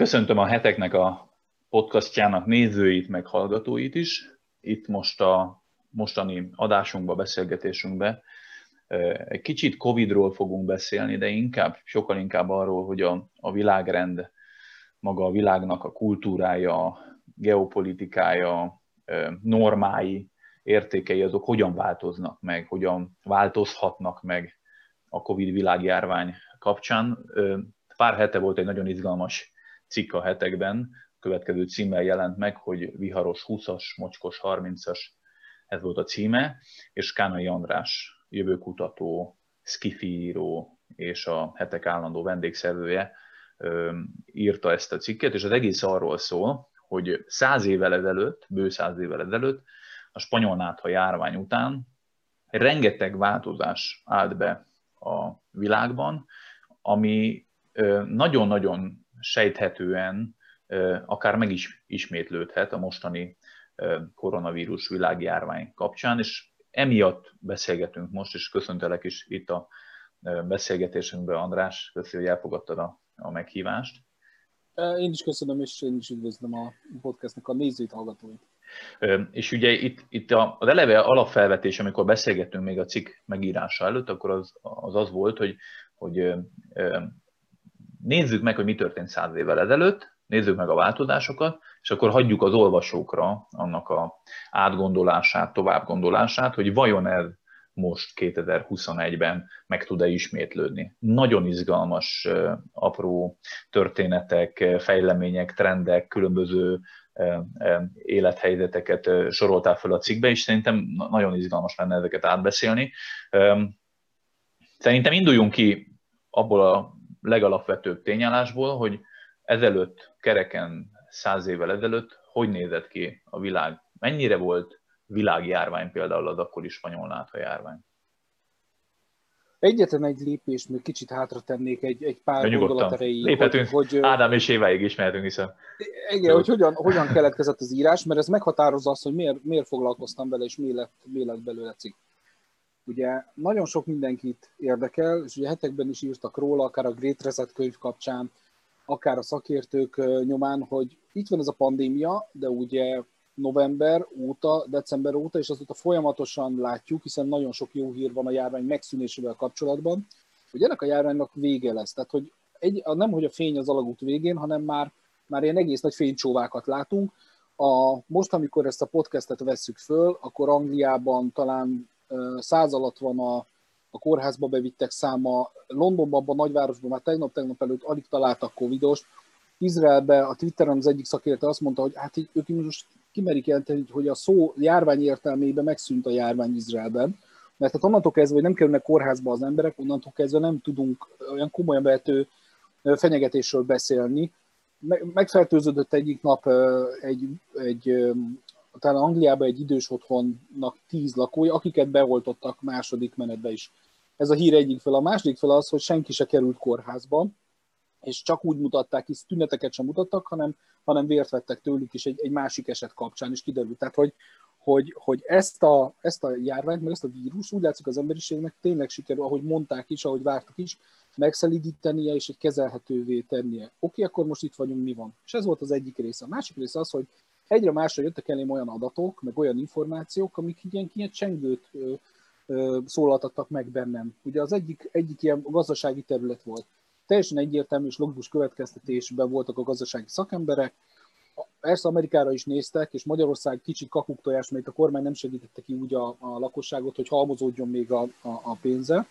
Köszöntöm a heteknek a podcastjának nézőit, meg hallgatóit is. Itt most a mostani adásunkba, beszélgetésünkbe egy kicsit Covid-ról fogunk beszélni, de inkább, sokkal inkább arról, hogy a, a világrend, maga a világnak a kultúrája, geopolitikája, normái, értékei, azok hogyan változnak meg, hogyan változhatnak meg a Covid világjárvány kapcsán. Pár hete volt egy nagyon izgalmas cikk a hetekben, következő címmel jelent meg, hogy viharos 20-as, mocskos 30-as, ez volt a címe, és Kánai András, jövőkutató, író és a hetek állandó vendégszerzője írta ezt a cikket, és az egész arról szól, hogy száz évvel ezelőtt, bő száz évvel ezelőtt, a spanyol nátha járvány után rengeteg változás állt be a világban, ami nagyon-nagyon sejthetően akár meg is ismétlődhet a mostani koronavírus világjárvány kapcsán, és emiatt beszélgetünk most, és köszöntelek is itt a beszélgetésünkben, András, köszönöm, hogy elfogadtad a, a meghívást. Én is köszönöm, és én is üdvözlöm a podcastnak a nézőit, hallgatóit. És ugye itt, itt az eleve alapfelvetés, amikor beszélgettünk még a cikk megírása előtt, akkor az az, az volt, hogy, hogy nézzük meg, hogy mi történt száz évvel ezelőtt, nézzük meg a változásokat, és akkor hagyjuk az olvasókra annak a átgondolását, továbbgondolását, hogy vajon ez most 2021-ben meg tud-e ismétlődni. Nagyon izgalmas, apró történetek, fejlemények, trendek, különböző élethelyzeteket soroltál fel a cikkbe, és szerintem nagyon izgalmas lenne ezeket átbeszélni. Szerintem induljunk ki abból a legalapvetőbb tényállásból, hogy ezelőtt, kereken száz évvel ezelőtt, hogy nézett ki a világ? Mennyire volt világjárvány például az akkori spanyol nátha járvány? Egyetlen egy lépés, még kicsit hátra tennék egy, egy pár gondolat erejéig. Léphetünk, hogy, hogy, Ádám és Éváig is mehetünk, hiszen... Igen, hogy hogyan, hogyan keletkezett az írás, mert ez meghatározza azt, hogy miért, miért foglalkoztam vele, és mi lett, mi lett belőle cikk. Ugye nagyon sok mindenkit érdekel, és ugye hetekben is írtak róla, akár a Great Reset könyv kapcsán, akár a szakértők nyomán, hogy itt van ez a pandémia, de ugye november óta, december óta, és azóta folyamatosan látjuk, hiszen nagyon sok jó hír van a járvány megszűnésével kapcsolatban, hogy ennek a járványnak vége lesz. Tehát, hogy egy, nem, hogy a fény az alagút végén, hanem már, már ilyen egész nagy fénycsóvákat látunk. A, most, amikor ezt a podcastet vesszük föl, akkor Angliában talán száz alatt van a, a kórházba bevittek száma, Londonban, abban a nagyvárosban már tegnap-tegnap előtt alig találtak covidos, Izraelbe a Twitteren az egyik szakértő azt mondta, hogy hát ők most kimerik jelenteni, hogy a szó járvány értelmében megszűnt a járvány Izraelben, mert hát onnantól kezdve, hogy nem kerülnek kórházba az emberek, onnantól kezdve nem tudunk olyan komolyan vehető fenyegetésről beszélni. Megfertőződött egyik nap egy, egy talán Angliában egy idős otthonnak tíz lakója, akiket beoltottak második menetbe is. Ez a hír egyik fel. A második fel az, hogy senki se került kórházba, és csak úgy mutatták, hisz tüneteket sem mutattak, hanem, hanem vért vettek tőlük is egy, egy másik eset kapcsán, és kiderült. Tehát, hogy, hogy, hogy ezt, a, ezt a járványt, meg ezt a vírus úgy látszik az emberiségnek tényleg sikerül, ahogy mondták is, ahogy vártak is, megszelidítenie és egy kezelhetővé tennie. Oké, akkor most itt vagyunk, mi van? És ez volt az egyik része. A másik része az, hogy egyre másra jöttek elém olyan adatok, meg olyan információk, amik ilyen, ilyen csengőt szólaltattak meg bennem. Ugye az egyik, egyik ilyen gazdasági terület volt. Teljesen egyértelmű és logikus következtetésben voltak a gazdasági szakemberek, Persze Amerikára is néztek, és Magyarország kicsit kakuktojás, mert a kormány nem segítette ki úgy a, a lakosságot, hogy halmozódjon még a, a, a pénze,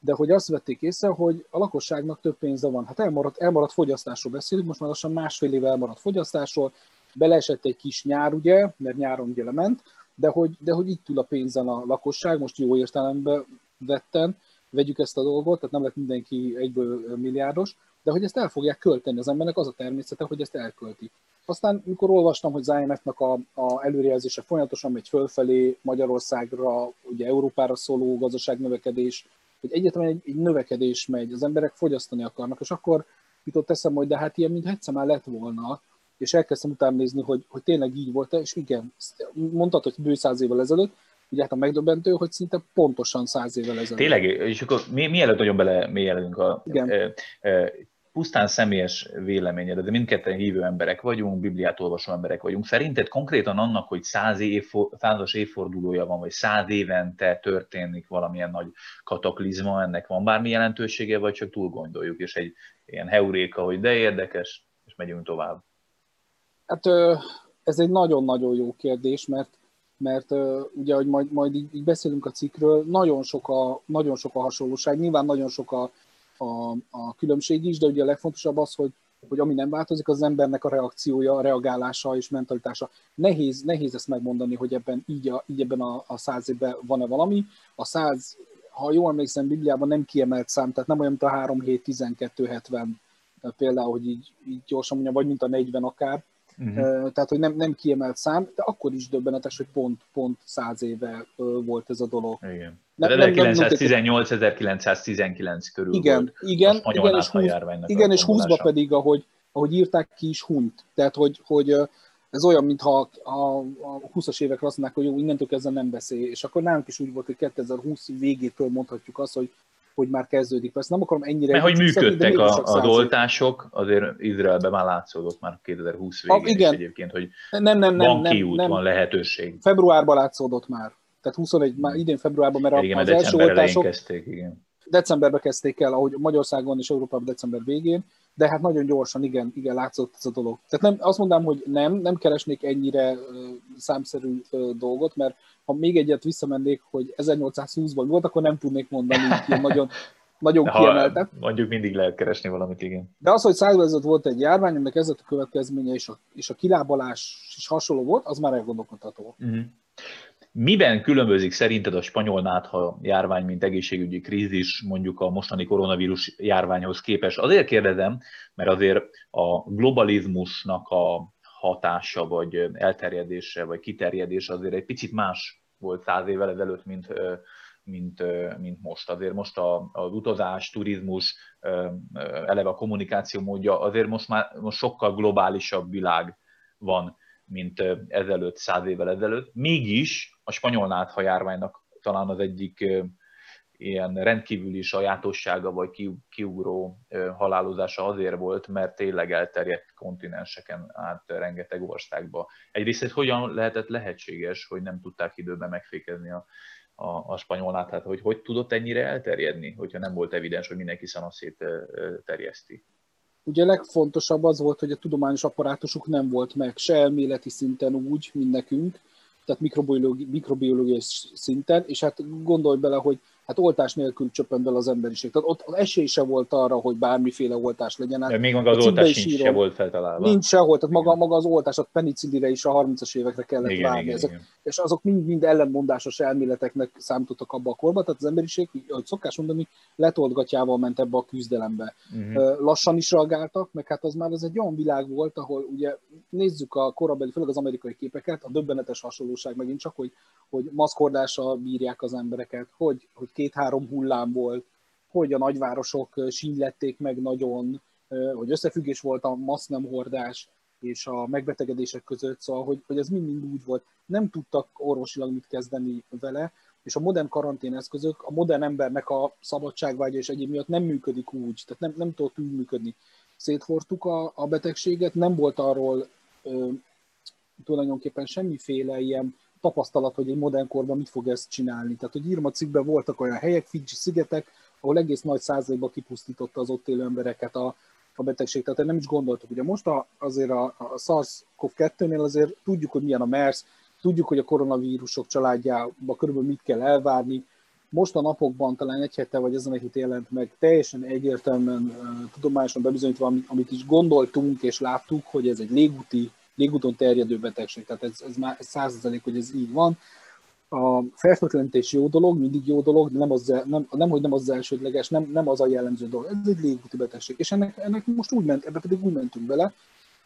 de hogy azt vették észre, hogy a lakosságnak több pénze van. Hát elmaradt, elmaradt fogyasztásról beszélünk, most már lassan másfél éve elmaradt fogyasztásról, beleesett egy kis nyár, ugye, mert nyáron ugye lement, de hogy, de hogy itt ül a pénzen a lakosság, most jó értelemben vetten, vegyük ezt a dolgot, tehát nem lett mindenki egyből milliárdos, de hogy ezt el fogják költeni az embernek, az a természete, hogy ezt elkölti. Aztán, mikor olvastam, hogy az IMF-nak a, a előrejelzése folyamatosan megy fölfelé Magyarországra, ugye Európára szóló gazdaságnövekedés, hogy egyetlen egy, egy növekedés megy, az emberek fogyasztani akarnak, és akkor jutott teszem, hogy de hát ilyen, mintha egyszer már lett volna, és elkezdtem utána nézni, hogy, hogy tényleg így volt és igen, mondtad, hogy bő száz évvel ezelőtt, ugye hát a megdöbbentő, hogy szinte pontosan száz évvel ezelőtt. Tényleg, és akkor mi, mielőtt nagyon bele mélyelünk a... Igen. E, e, pusztán személyes véleményed, de mindketten hívő emberek vagyunk, Bibliát olvasó emberek vagyunk. Szerinted konkrétan annak, hogy száz év, százas évfordulója van, vagy száz évente történik valamilyen nagy kataklizma, ennek van bármi jelentősége, vagy csak túl gondoljuk, és egy ilyen heuréka, hogy de érdekes, és megyünk tovább? Hát ez egy nagyon-nagyon jó kérdés, mert mert ugye, hogy majd, majd így, így beszélünk a cikkről, nagyon sok a, nagyon sok a hasonlóság, nyilván nagyon sok a, a, a különbség is, de ugye a legfontosabb az, hogy, hogy ami nem változik, az, az embernek a reakciója, a reagálása és mentalitása. Nehéz, nehéz ezt megmondani, hogy ebben így, a, így ebben a, a száz évben van-e valami. A száz, ha jól emlékszem, Bibliában nem kiemelt szám, tehát nem olyan, mint a 3 7 12 70 például, hogy így, így gyorsan mondjam, vagy mint a 40 akár, Uh-huh. Tehát, hogy nem, nem kiemelt szám, de akkor is döbbenetes, hogy pont, pont száz éve volt ez a dolog. Igen. Nem, 1918-1919 körül igen, volt igen, igen, és 20, igen, és 20 pedig, ahogy, ahogy írták ki is hunyt. Tehát, hogy, hogy ez olyan, mintha a, a 20-as évekre azt mondják, hogy jó, innentől kezdve nem beszél, és akkor nálunk is úgy volt, hogy 2020 végétől mondhatjuk azt, hogy hogy már kezdődik. Persze nem akarom ennyire... Mert hogy működtek a, az oltások, azért Izraelben már látszódott már 2020 végén a, igen. egyébként, hogy nem, nem, nem, van kiút, nem, van lehetőség. Februárban látszódott már. Tehát 21, már idén februárban, mert igen, az első oltások... Kezdték, igen. Decemberben kezdték el, ahogy Magyarországon és Európában december végén, de hát nagyon gyorsan, igen, igen, látszott ez a dolog. Tehát nem, azt mondám, hogy nem, nem keresnék ennyire uh, számszerű uh, dolgot, mert ha még egyet visszamennék, hogy 1820-ban volt, akkor nem tudnék mondani ilyen nagyon, nagyon kiemeltet. Mondjuk mindig lehet keresni valamit, igen. De az, hogy százvezet volt egy járvány, aminek ez a következménye, és a, és a kilábalás is hasonló volt, az már elgondolkodható. Uh-huh. Miben különbözik szerinted a spanyol nátha járvány, mint egészségügyi krízis mondjuk a mostani koronavírus járványhoz képest? Azért kérdezem, mert azért a globalizmusnak a hatása, vagy elterjedése, vagy kiterjedése azért egy picit más volt száz évvel ezelőtt, mint, mint, mint most. Azért most a, az utazás, turizmus, eleve a kommunikáció módja, azért most már most sokkal globálisabb világ van, mint ezelőtt, száz évvel ezelőtt. Mégis a spanyol nátha járványnak talán az egyik ilyen rendkívüli sajátossága vagy kiugró halálozása azért volt, mert tényleg elterjedt kontinenseken át rengeteg országba. Egyrészt ez hogyan lehetett lehetséges, hogy nem tudták időben megfékezni a, a, a spanyol hát hogy hogy tudott ennyire elterjedni, hogyha nem volt evidens, hogy mindenki szanaszét terjeszti? Ugye legfontosabb az volt, hogy a tudományos apparátusuk nem volt meg se elméleti szinten úgy, mint nekünk, tehát mikrobiológiai, mikrobiológiai szinten, és hát gondolj bele, hogy hát oltás nélkül csöppen bele az emberiség. Tehát ott esély se volt arra, hogy bármiféle oltás legyen. Hát, De még maga az oltás sincs se volt feltalálva. Nincs sehol, tehát maga, maga az oltás, a penicillire is a 30-as évekre kellett igen, várni. Igen, Ezek, igen. És azok mind-mind ellenmondásos elméleteknek számítottak abba a korba, tehát az emberiség, ahogy szokás mondani, letoltgatjával ment ebbe a küzdelembe. Uh-huh. Lassan is reagáltak, meg hát az már az egy olyan világ volt, ahol ugye nézzük a korabeli, főleg az amerikai képeket, a döbbenetes hasonlóság megint csak, hogy, hogy maszkordással bírják az embereket, hogy, hogy két-három hullám volt, hogy a nagyvárosok sínylették meg nagyon, hogy összefüggés volt a massz nem hordás és a megbetegedések között, szóval, hogy, hogy ez mind-mind úgy volt. Nem tudtak orvosilag mit kezdeni vele, és a modern karanténeszközök a modern embernek a szabadságvágya és egyéb miatt nem működik úgy, tehát nem, nem tudott úgy működni. Szétfortuk a, a betegséget, nem volt arról ö, tulajdonképpen semmiféle ilyen tapasztalat, hogy egy modern korban mit fog ezt csinálni. Tehát, hogy írma cikkben voltak olyan helyek, Fiji szigetek, ahol egész nagy százalékban kipusztította az ott élő embereket a, a betegség. Tehát nem is gondoltuk. Ugye most a, azért a, a SARS-CoV-2-nél azért tudjuk, hogy milyen a MERS, tudjuk, hogy a koronavírusok családjába körülbelül mit kell elvárni. Most a napokban, talán egy hete vagy ezen a hét jelent meg, teljesen egyértelműen uh, tudományosan bebizonyítva, amit, amit is gondoltunk és láttuk, hogy ez egy légúti légúton terjedő betegség, tehát ez, ez már százalék, hogy ez így van. A fertőtlenítés jó dolog, mindig jó dolog, de nem, az, nem, nem hogy nem az elsődleges, nem, nem az a jellemző dolog, ez egy légúti betegség. És ennek, ennek most úgy ment, ebbe pedig úgy mentünk bele,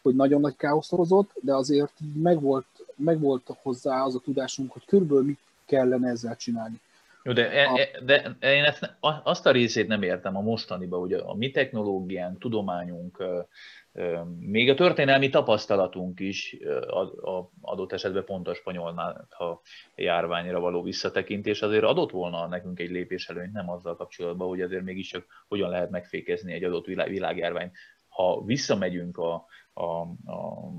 hogy nagyon nagy káosz szorozott, de azért megvolt, megvolt hozzá az a tudásunk, hogy körülbelül mit kellene ezzel csinálni. Jó, de, e, e, de én ezt, azt a részét nem értem a mostaniba, hogy a mi technológiánk, tudományunk, még a történelmi tapasztalatunk is adott esetben pont a spanyolnál, ha járványra való visszatekintés azért adott volna nekünk egy lépés előnyt, nem azzal kapcsolatban, hogy azért mégiscsak hogyan lehet megfékezni egy adott világ, világjárványt. ha visszamegyünk a, a, a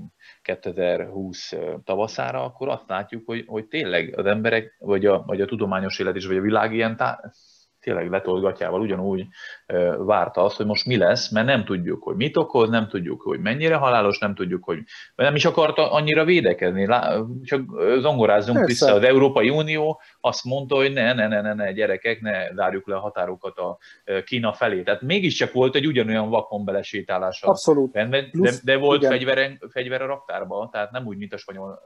2020 tavaszára, akkor azt látjuk, hogy, hogy tényleg az emberek, vagy a, vagy a tudományos élet is, vagy a világ ilyen tá- tényleg letolgatjával ugyanúgy várta azt, hogy most mi lesz, mert nem tudjuk, hogy mit okoz, nem tudjuk, hogy mennyire halálos, nem tudjuk, hogy nem is akarta annyira védekezni. Csak zongorázzunk Persze. vissza. Az Európai Unió azt mondta, hogy ne, ne, ne, ne, ne, gyerekek, ne zárjuk le a határokat a Kína felé. Tehát mégiscsak volt egy ugyanolyan vakon belesétálása. Abszolút. De, de, de volt fegyver, fegyver a raktárban, tehát nem úgy, mint a spanyol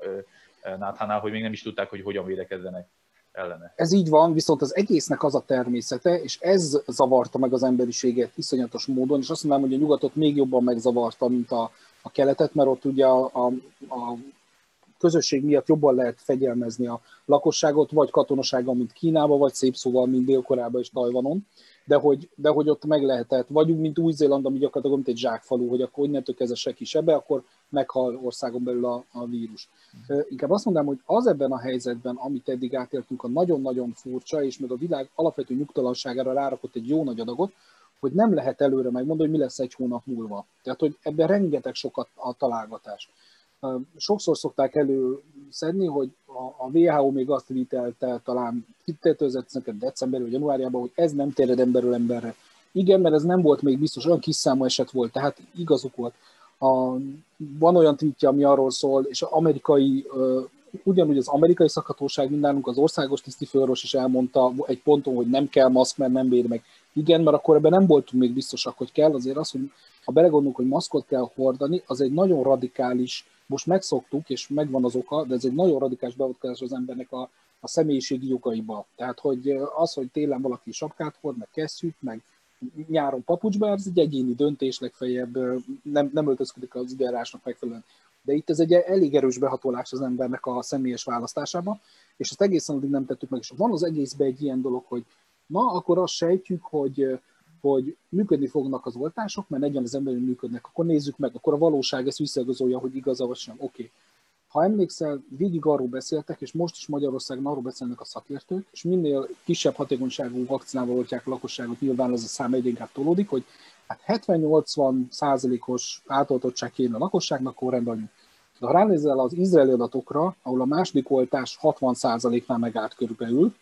náthánál, hogy még nem is tudták, hogy hogyan védekezzenek ellene. Ez így van, viszont az egésznek az a természete, és ez zavarta meg az emberiséget iszonyatos módon, és azt mondanám, hogy a nyugatot még jobban megzavarta, mint a, a keletet, mert ott ugye a, a, a közösség miatt jobban lehet fegyelmezni a lakosságot, vagy katonasággal, mint Kínában, vagy szép szóval, mint Dél-Koreában és Tajvanon de hogy, de hogy ott meg lehetett, vagyunk, mint Új-Zéland, ami gyakorlatilag mint egy zsákfalú, hogy akkor innentől kezdve se kis ebbe, akkor meghal országon belül a, a vírus. Inkább azt mondanám, hogy az ebben a helyzetben, amit eddig átéltünk, a nagyon-nagyon furcsa, és meg a világ alapvető nyugtalanságára rárakott egy jó nagy adagot, hogy nem lehet előre megmondani, hogy mi lesz egy hónap múlva. Tehát, hogy ebben rengeteg sokat a találgatás. Sokszor szokták előszedni, hogy a WHO még azt vitelte talán 2005 december vagy januárjában, hogy ez nem téred emberről emberre. Igen, mert ez nem volt még biztos, olyan kis számú eset volt, tehát igazuk volt. A, van olyan tweetje, ami arról szól, és az amerikai, ugyanúgy az amerikai szakhatóság, mindannunk az országos tisztifőorvos is elmondta egy ponton, hogy nem kell maszk, mert nem véd meg. Igen, mert akkor ebben nem voltunk még biztosak, hogy kell, azért az, hogy ha belegondolunk, hogy maszkot kell hordani, az egy nagyon radikális most megszoktuk, és megvan az oka, de ez egy nagyon radikális beavatkozás az embernek a, a személyiségi jogaiba. Tehát, hogy az, hogy télen valaki sapkát hord, meg kesztyűt, meg nyáron papucsba, ez egy egyéni döntés, legfeljebb nem, nem öltözködik az időjárásnak megfelelően. De itt ez egy elég erős behatolás az embernek a személyes választásába, és ezt egészen addig nem tettük meg. És van az egészben egy ilyen dolog, hogy na, akkor azt sejtjük, hogy hogy működni fognak az oltások, mert 40 az emberek működnek, akkor nézzük meg, akkor a valóság ezt visszagazolja, hogy igaza vagy sem. Oké. Okay. Ha emlékszel, végig arról beszéltek, és most is Magyarországon arról beszélnek a szakértők, és minél kisebb hatékonyságú vakcinával oltják a lakosságot, nyilván az a szám egyre inkább tolódik, hogy hát 70-80 százalékos átoltottság kéne a lakosságnak, akkor rendben. De ha ránézel az izraeli adatokra, ahol a második oltás 60 százaléknál megállt körülbelül,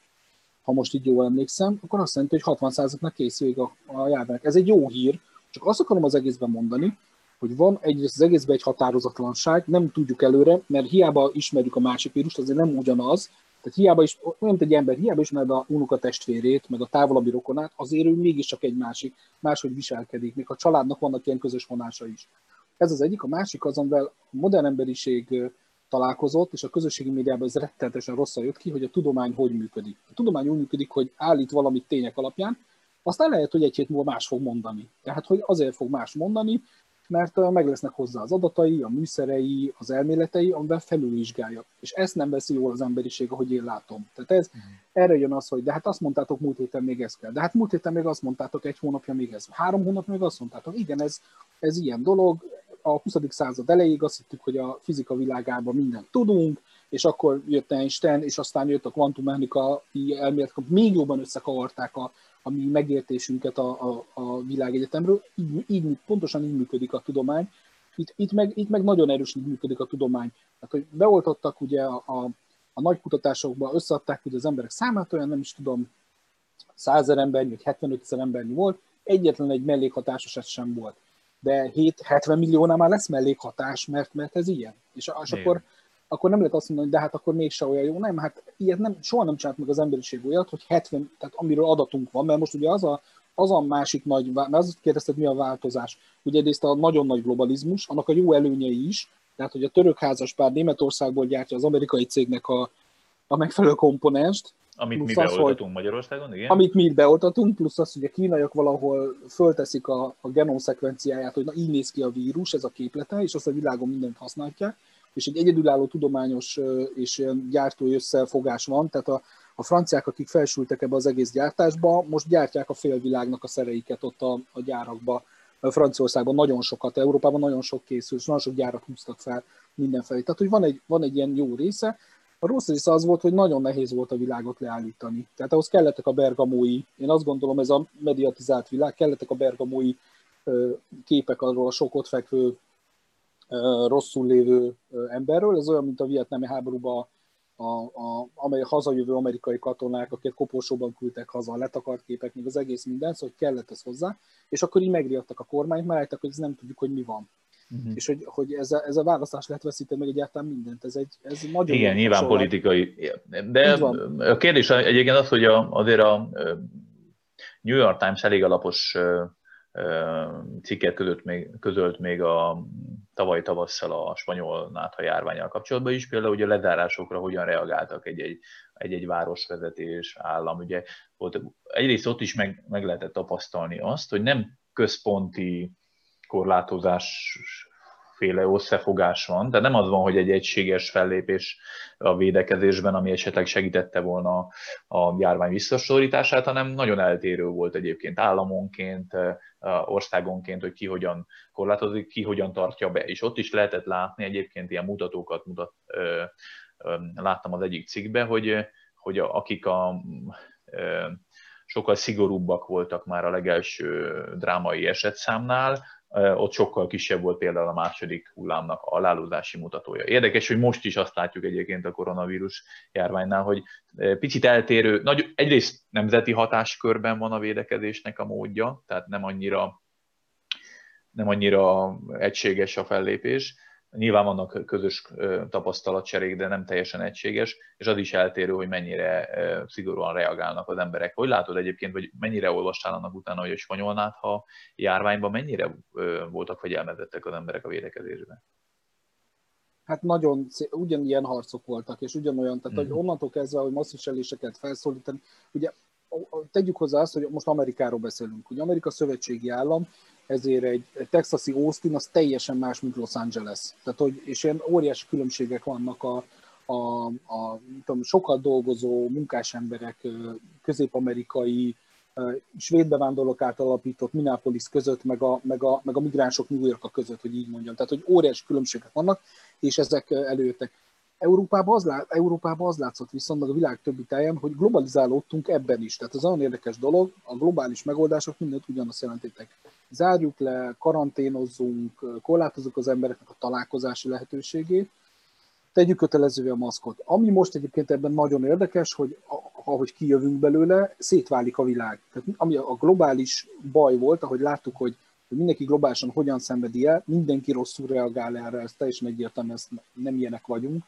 ha most így jól emlékszem, akkor azt jelenti, hogy 60%-nak készül a, a járvány. Ez egy jó hír, csak azt akarom az egészben mondani, hogy van egyrészt az egészben egy határozatlanság, nem tudjuk előre, mert hiába ismerjük a másik vírust, azért nem ugyanaz, tehát hiába is, olyan, mint egy ember, hiába ismered a unoka testvérét, meg a távolabbi rokonát, azért ő mégiscsak egy másik, máshogy viselkedik, még a családnak vannak ilyen közös vonása is. Ez az egyik, a másik az, amivel a modern emberiség találkozott, és a közösségi médiában ez rettenetesen rosszul jött ki, hogy a tudomány hogy működik. A tudomány úgy működik, hogy állít valamit tények alapján, aztán lehet, hogy egy hét múlva más fog mondani. Tehát, hogy azért fog más mondani, mert meg lesznek hozzá az adatai, a műszerei, az elméletei, amiben felülvizsgálja. És ezt nem veszi jól az emberiség, ahogy én látom. Tehát ez, uh-huh. erre jön az, hogy de hát azt mondtátok múlt héten még ez kell. De hát múlt héten még azt mondtátok, egy hónapja még ez. Három hónapja még azt mondtátok. Igen, ez, ez ilyen dolog, a 20. század elejéig azt hittük, hogy a fizika világában mindent tudunk, és akkor jött Einstein, és aztán jött a kvantummechanikai elméletek, még jobban összekavarták a, a mi megértésünket a, a, a világegyetemről. Így, így, pontosan így működik a tudomány. Itt, itt, meg, itt meg nagyon erősen működik a tudomány. Tehát, hogy beoltottak ugye a, a, a nagy kutatásokba, összeadták ugye az emberek számát, olyan nem is tudom, 100 embernyi, vagy 75 ezer embernyi volt, egyetlen egy mellékhatásos sem volt de 7-70 milliónál már lesz mellékhatás, mert, mert ez ilyen. És, és akkor, akkor nem lehet azt mondani, hogy de hát akkor mégse olyan jó. Nem, hát ilyet nem, soha nem csinált meg az emberiség olyat, hogy 70, tehát amiről adatunk van, mert most ugye az a, az a másik nagy, mert azt kérdezted, mi a változás. Ugye egyrészt a nagyon nagy globalizmus, annak a jó előnyei is, tehát hogy a török házaspár Németországból gyártja az amerikai cégnek a, a megfelelő komponenst, amit mi beoltatunk hogy, Magyarországon, igen? Amit mi beoltatunk, plusz az, hogy a kínaiak valahol fölteszik a, a genom szekvenciáját, hogy na így néz ki a vírus, ez a képlete, és azt a világon mindent használják, és egy egyedülálló tudományos és gyártói összefogás van, tehát a, a franciák, akik felsültek ebbe az egész gyártásba, most gyártják a félvilágnak a szereiket ott a, a gyárakba. Franciaországban nagyon sokat, Európában nagyon sok készül, és nagyon sok gyárat húztak fel mindenfelé. Tehát, hogy van egy, van egy ilyen jó része, a rossz része az volt, hogy nagyon nehéz volt a világot leállítani. Tehát ahhoz kellettek a bergamói, én azt gondolom ez a mediatizált világ, kellettek a bergamói képek arról a sok ott fekvő rosszul lévő emberről. Ez olyan, mint a vietnámi háborúban a, a, amely hazajövő amerikai katonák, akiket koporsóban küldtek haza, a letakart képek, még az egész minden, szóval kellett ez hozzá, és akkor így megriadtak a kormányt, mert láttak, hogy ez nem tudjuk, hogy mi van. Uh-huh. És hogy, hogy ez, a, ez a választás lehet veszíteni meg egyáltalán mindent. Ez, egy, ez nagyon Igen, nyilván sorol. politikai. De a kérdés egyébként az, hogy a, azért a New York Times elég alapos cikket között még, közölt még a tavaly tavasszal a spanyol nátha járványal kapcsolatban is, például hogy a lezárásokra hogyan reagáltak egy-egy, egy-egy városvezetés, állam. Ugye volt, egyrészt ott is meg, meg lehetett tapasztalni azt, hogy nem központi korlátozás féle összefogás van, tehát nem az van, hogy egy egységes fellépés a védekezésben, ami esetleg segítette volna a járvány visszaszorítását, hanem nagyon eltérő volt egyébként államonként, országonként, hogy ki hogyan korlátozik, ki hogyan tartja be. És ott is lehetett látni egyébként ilyen mutatókat mutat, láttam az egyik cikkbe, hogy, hogy akik a sokkal szigorúbbak voltak már a legelső drámai esetszámnál, ott sokkal kisebb volt például a második hullámnak a halálózási mutatója. Érdekes, hogy most is azt látjuk egyébként a koronavírus járványnál, hogy picit eltérő, nagy, egyrészt nemzeti hatáskörben van a védekezésnek a módja, tehát nem annyira, nem annyira egységes a fellépés, Nyilván vannak közös tapasztalatcserék, de nem teljesen egységes, és az is eltérő, hogy mennyire szigorúan reagálnak az emberek. Hogy látod egyébként, hogy mennyire olvastál annak utána, hogy a spanyolnát, ha járványban mennyire voltak fegyelmezettek az emberek a védekezésben? Hát nagyon ugyanilyen harcok voltak, és ugyanolyan, tehát hogy mhm. onnantól kezdve, hogy masszviseléseket felszólítani, ugye tegyük hozzá azt, hogy most Amerikáról beszélünk. Ugye Amerika szövetségi állam, ezért egy texasi Austin az teljesen más, mint Los Angeles. Tehát, hogy, és ilyen óriási különbségek vannak a, a, a tudom, sokat dolgozó munkás emberek, közép-amerikai, svéd bevándorlók által alapított Minneapolis között, meg a, meg, a, meg a migránsok New York között, hogy így mondjam. Tehát, hogy óriási különbségek vannak, és ezek előjöttek. Európában az, lát, Európában az látszott viszont a világ többi táján, hogy globalizálódtunk ebben is. Tehát ez olyan érdekes dolog, a globális megoldások mindent ugyanazt jelentétek. Zárjuk le, karanténozzunk, korlátozzuk az embereknek a találkozási lehetőségét, tegyük kötelezővé a maszkot. Ami most egyébként ebben nagyon érdekes, hogy ahogy kijövünk belőle, szétválik a világ. Tehát ami a globális baj volt, ahogy láttuk, hogy hogy mindenki globálisan hogyan szenvedi el, mindenki rosszul reagál erre, ez teljesen egyértelmű, ezt nem ilyenek vagyunk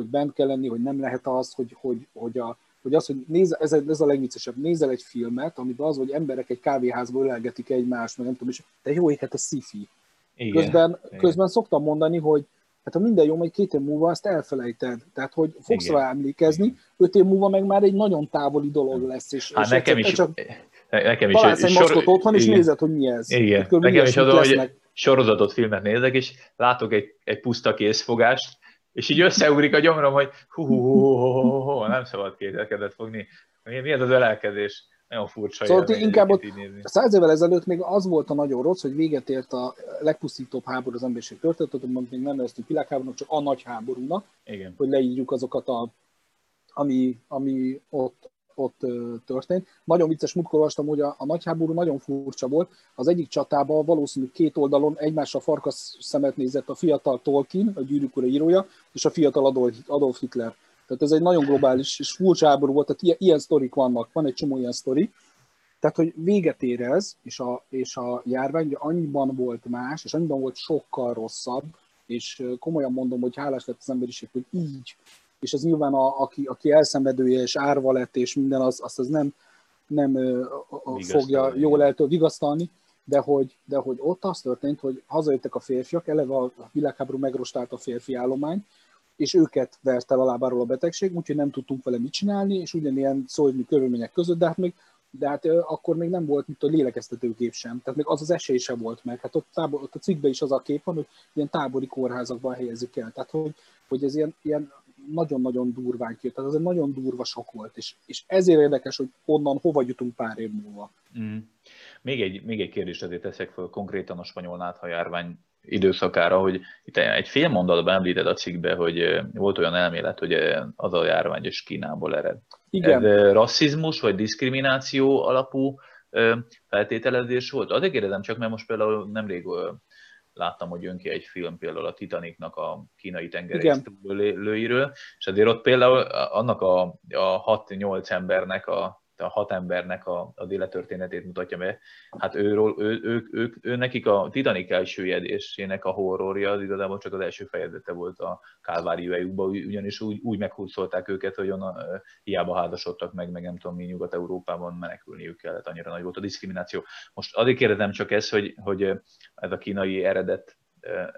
hogy bent kell lenni, hogy nem lehet az, hogy, hogy, hogy, a, hogy az, hogy néz, ez, ez a legviccesebb, nézel egy filmet, amiben az, hogy emberek egy kávéházból ölelgetik egymást, meg nem tudom, és te jó ég, hát a sci-fi. Igen, közben, igen. közben szoktam mondani, hogy hát ha minden jó, majd két év múlva ezt elfelejted. Tehát, hogy fogsz igen. rá emlékezni, igen. öt év múlva meg már egy nagyon távoli dolog lesz. És, hát és nekem is, csak nekem is találsz egy maszkot otthon, és igen. nézed, hogy mi ez. Igen. Nekem is az, hogy sorozatot, filmet nézek, és látok egy, egy puszta készfogást, és így összeugrik a gyomrom, hogy hú, hú, hú, hú, hú, hú nem szabad kételkedett fogni. Mi, mi ez az ölelkezés? Nagyon furcsa. Szóval inkább ott száz évvel ezelőtt még az volt a nagyon rossz, hogy véget ért a legpusztítóbb háború az emberiség történetet, még nem neveztük világháborúnak, csak a nagy háborúnak, Igen. hogy leírjuk azokat a ami, ami ott ott történt. Nagyon vicces, múltkor olvastam, hogy a, a nagy háború nagyon furcsa volt. Az egyik csatában valószínűleg két oldalon egymásra farkas szemet nézett a fiatal Tolkien, a gyűrűk írója, és a fiatal Adolf Hitler. Tehát ez egy nagyon globális és furcsa háború volt, tehát ilyen, ilyen sztorik vannak, van egy csomó ilyen sztori. Tehát, hogy véget ér ez, és a, és a járvány ugye annyiban volt más, és annyiban volt sokkal rosszabb, és komolyan mondom, hogy hálás lett az emberiség, hogy így és az nyilván a, aki, aki elszenvedője és árva lett, és minden, az, azt az nem, nem fogja jól el vigasztalni, de hogy, de hogy ott az történt, hogy hazajöttek a férfiak, eleve a világháború megrostált a férfi állomány, és őket vert el a lábáról a betegség, úgyhogy nem tudtunk vele mit csinálni, és ugyanilyen szólni körülmények között, de hát még de hát akkor még nem volt mint a lélekeztetőgép sem, tehát még az az esély sem volt meg. Hát ott, tábor, ott a cikkben is az a kép van, hogy ilyen tábori kórházakban helyezik el. Tehát, hogy, hogy ez ilyen, ilyen nagyon-nagyon durván kijött. Tehát ez egy nagyon durva sok volt, és, és ezért érdekes, hogy onnan hova jutunk pár év múlva. Mm. Még, egy, még egy kérdést azért teszek fel konkrétan a spanyol nátha járvány időszakára, hogy itt egy fél mondatban említed a cikkbe, hogy volt olyan elmélet, hogy az a járvány is Kínából ered. Igen. Ez rasszizmus vagy diszkrimináció alapú feltételezés volt? Azért kérdezem csak, mert most például nemrég láttam, hogy jön ki egy film például a Titanicnak a kínai tengerészlőiről, és azért ott például annak a, a 6-8 embernek a a hat embernek a, az élettörténetét mutatja be. Hát őről, ő, ő, ő, ő, nekik a Titanic elsüllyedésének a horrorja az igazából csak az első fejezete volt a kálváriójukban, ugyanis úgy, úgy meghúzolták őket, hogy onnan hiába házasodtak meg, meg nem tudom mi Nyugat-Európában menekülniük kellett, annyira nagy volt a diszkrimináció. Most azért kérdezem csak ez, hogy, hogy ez a kínai eredet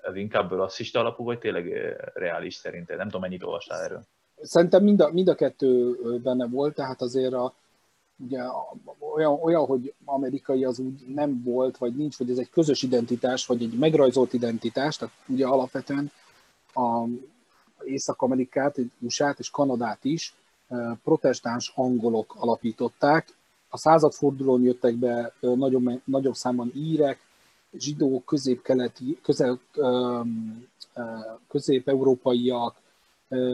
ez inkább rasszista alapú, vagy tényleg reális szerinted? Nem tudom, mennyit olvastál erről. Szerintem mind a, mind a kettő benne volt, tehát azért a, ugye olyan, olyan, hogy amerikai az úgy nem volt, vagy nincs, hogy ez egy közös identitás, vagy egy megrajzolt identitás, tehát ugye alapvetően a Észak-Amerikát, usa és Kanadát is protestáns angolok alapították. A századfordulón jöttek be nagyobb, nagyobb számban írek, zsidók, közép-keleti, közel, közép-európaiak,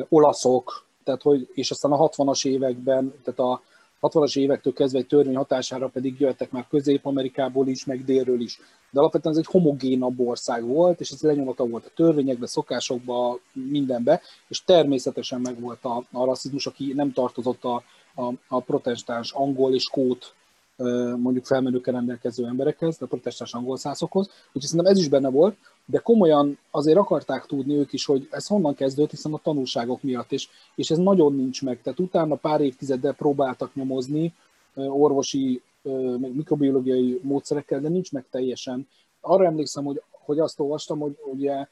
olaszok, tehát hogy, és aztán a 60-as években, tehát a 60-as évektől kezdve egy törvény hatására pedig jöttek már Közép-Amerikából is, meg délről is. De alapvetően ez egy homogénabb ország volt, és ez lenyomata volt a törvényekbe, szokásokba, mindenbe, és természetesen meg volt a, a rasszizmus, aki nem tartozott a, a, a protestáns angol és kót mondjuk felmenőkkel rendelkező emberekhez, a protestáns angol szászokhoz, úgyhogy szerintem ez is benne volt, de komolyan azért akarták tudni ők is, hogy ez honnan kezdődött, hiszen a tanulságok miatt, és, és ez nagyon nincs meg. Tehát utána pár évtizeddel próbáltak nyomozni orvosi, meg mikrobiológiai módszerekkel, de nincs meg teljesen. Arra emlékszem, hogy, hogy azt olvastam, hogy ugye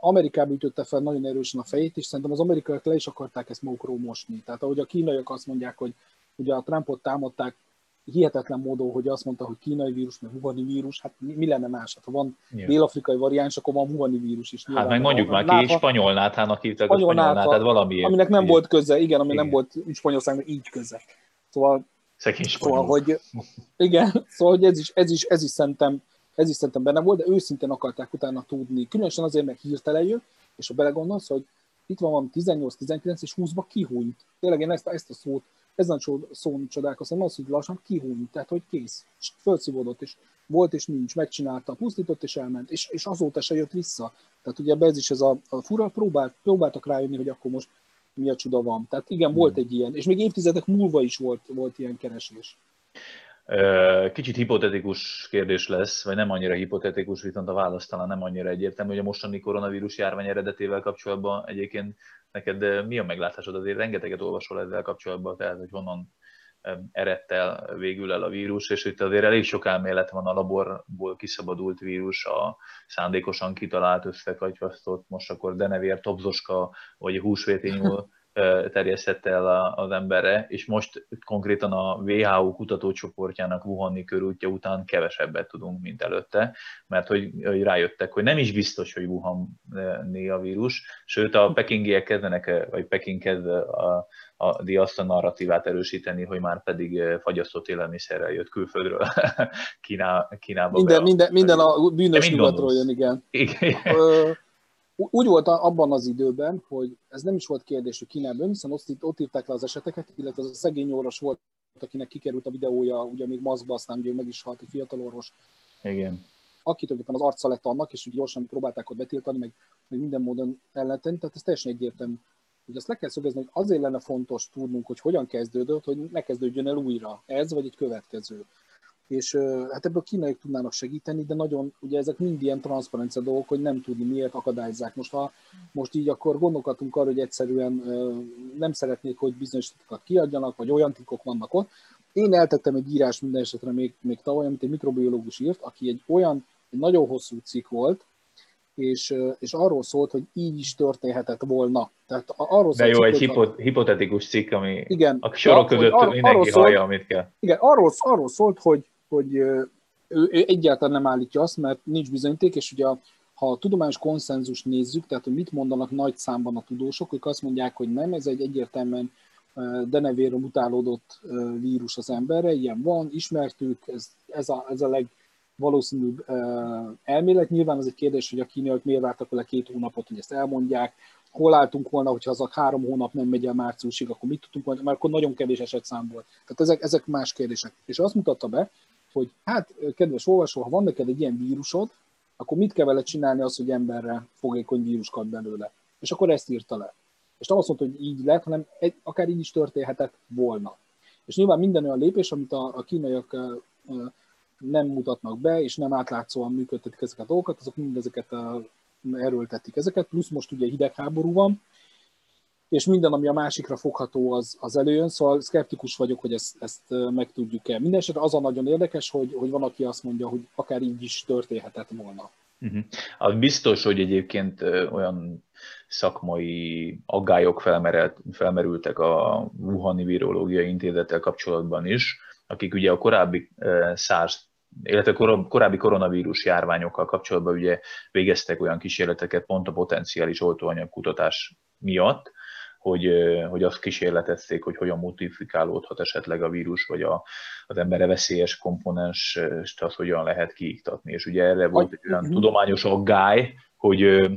Amerikában ütötte fel nagyon erősen a fejét, és szerintem az amerikaiak le is akarták ezt magukról mosni. Tehát ahogy a kínaiak azt mondják, hogy ugye a Trumpot támadták hihetetlen módon, hogy azt mondta, hogy kínai vírus, meg Wuhani vírus, hát mi, mi lenne más? Hát, ha van yeah. dél-afrikai variáns, akkor van Wuhani vírus is. Hát meg mondjuk már ki, spanyol náthának hívták a spanyol náthat, valami. Aminek nem volt köze, igen, ami igen. nem volt Spanyolországnak így köze. Szóval, Szegény szóval, hogy igen, szóval hogy ez is, ez is, ez is szerintem, ez is szerintem benne volt, de őszintén akarták utána tudni. Különösen azért, mert hirtelen jött, és ha belegondolsz, hogy itt van van 18-19 és 20-ba kihúnyt. Tényleg én ezt, ezt a szót ezen szón csodálkoztam, az, hogy lassan kihúnyt, tehát hogy kész, és fölszívódott, és volt és nincs, megcsinálta, pusztított és elment, és, és azóta se jött vissza. Tehát ugye ez is ez a, a fura, próbált, próbáltak rájönni, hogy akkor most mi a csuda van. Tehát igen, hmm. volt egy ilyen, és még évtizedek múlva is volt, volt ilyen keresés. Kicsit hipotetikus kérdés lesz, vagy nem annyira hipotetikus, viszont a válasz talán nem annyira egyértelmű, hogy a mostani koronavírus járvány eredetével kapcsolatban egyébként neked mi a meglátásod? Azért rengeteget olvasol ezzel kapcsolatban, tehát hogy honnan eredt el végül el a vírus, és itt azért elég sok elmélet van a laborból kiszabadult vírus, a szándékosan kitalált összekagyfasztott, most akkor denevér, tobzoska, vagy húsvéti nyúl terjesztette el az emberre, és most konkrétan a WHO kutatócsoportjának Wuhani körútja után kevesebbet tudunk, mint előtte, mert hogy, hogy rájöttek, hogy nem is biztos, hogy Wuhan a vírus, sőt a pekingiek kezdenek, vagy Peking kezd a, a diaszta narratívát erősíteni, hogy már pedig fagyasztott élelmiszerrel jött külföldről Kíná, Kínába. Minden, be. minden, minden a bűnös nyugatról jön, igen. igen úgy volt abban az időben, hogy ez nem is volt kérdés, hogy Kínában, hiszen ott, ott írták le az eseteket, illetve az a szegény orvos volt, akinek kikerült a videója, ugye még maszkba, aztán ugye meg is halt egy fiatal orvos. Igen. Aki tulajdonképpen az arca lett annak, és gyorsan próbálták ott betiltani, meg, meg minden módon ellentenni, tehát ez teljesen egyértelmű. Ugye azt le kell szögezni, hogy azért lenne fontos tudnunk, hogy hogyan kezdődött, hogy ne kezdődjön el újra ez, vagy egy következő és hát ebből kínaiak tudnának segíteni, de nagyon, ugye ezek mind ilyen transzparencia dolgok, hogy nem tudni miért akadályozzák. Most ha most így akkor gondolkodunk arra, hogy egyszerűen nem szeretnék, hogy bizonyos titkokat kiadjanak, vagy olyan titkok vannak ott. Én eltettem egy írás minden esetre még, még tavaly, amit egy mikrobiológus írt, aki egy olyan, egy nagyon hosszú cikk volt, és, és arról szólt, hogy így is történhetett volna. Tehát arról De jó, egy hipot, hipotetikus cikk, ami igen, a sorok között ar, mindenki szólt, hallja, amit kell. Igen, arról, arról szólt, hogy, hogy ő, ő egyáltalán nem állítja azt, mert nincs bizonyíték, és ugye ha a tudományos konszenzus nézzük, tehát hogy mit mondanak nagy számban a tudósok, ők azt mondják, hogy nem, ez egy egyértelműen denevéről mutálódott vírus az emberre, ilyen van, ismertük, ez, ez, a, ez a legvalószínűbb elmélet. Nyilván az egy kérdés, hogy a kínaiak miért vártak vele két hónapot, hogy ezt elmondják, hol álltunk volna, hogyha az a három hónap nem megy el márciusig, akkor mit tudtunk volna, mert akkor nagyon kevés esetszám volt. Tehát ezek, ezek más kérdések. És azt mutatta be, hogy hát, kedves olvasó, ha van neked egy ilyen vírusod, akkor mit kell vele csinálni az, hogy emberre fogékony vírus kap belőle. És akkor ezt írta le. És nem azt mondta, hogy így lett, hanem egy, akár így is történhetett volna. És nyilván minden olyan lépés, amit a, a kínaiak nem mutatnak be, és nem átlátszóan működtetik ezeket a dolgokat, azok mind ezeket erőltetik ezeket, plusz most ugye hidegháború van, és minden, ami a másikra fogható, az, az előjön, szóval szkeptikus vagyok, hogy ezt, ezt meg tudjuk-e. Mindenesetre az a nagyon érdekes, hogy, hogy van, aki azt mondja, hogy akár így is történhetett volna. Uh-huh. Biztos, hogy egyébként olyan szakmai aggályok felmerült, felmerültek a Wuhani Virológiai Intézettel kapcsolatban is, akik ugye a korábbi SARS illetve korábbi koronavírus járványokkal kapcsolatban ugye végeztek olyan kísérleteket pont a potenciális oltóanyag kutatás miatt, hogy, hogy azt kísérletezték, hogy hogyan modifikálódhat esetleg a vírus, vagy a, az emberre veszélyes komponens, azt hogyan lehet kiiktatni. És ugye erre volt egy olyan tudományos aggály, hogy,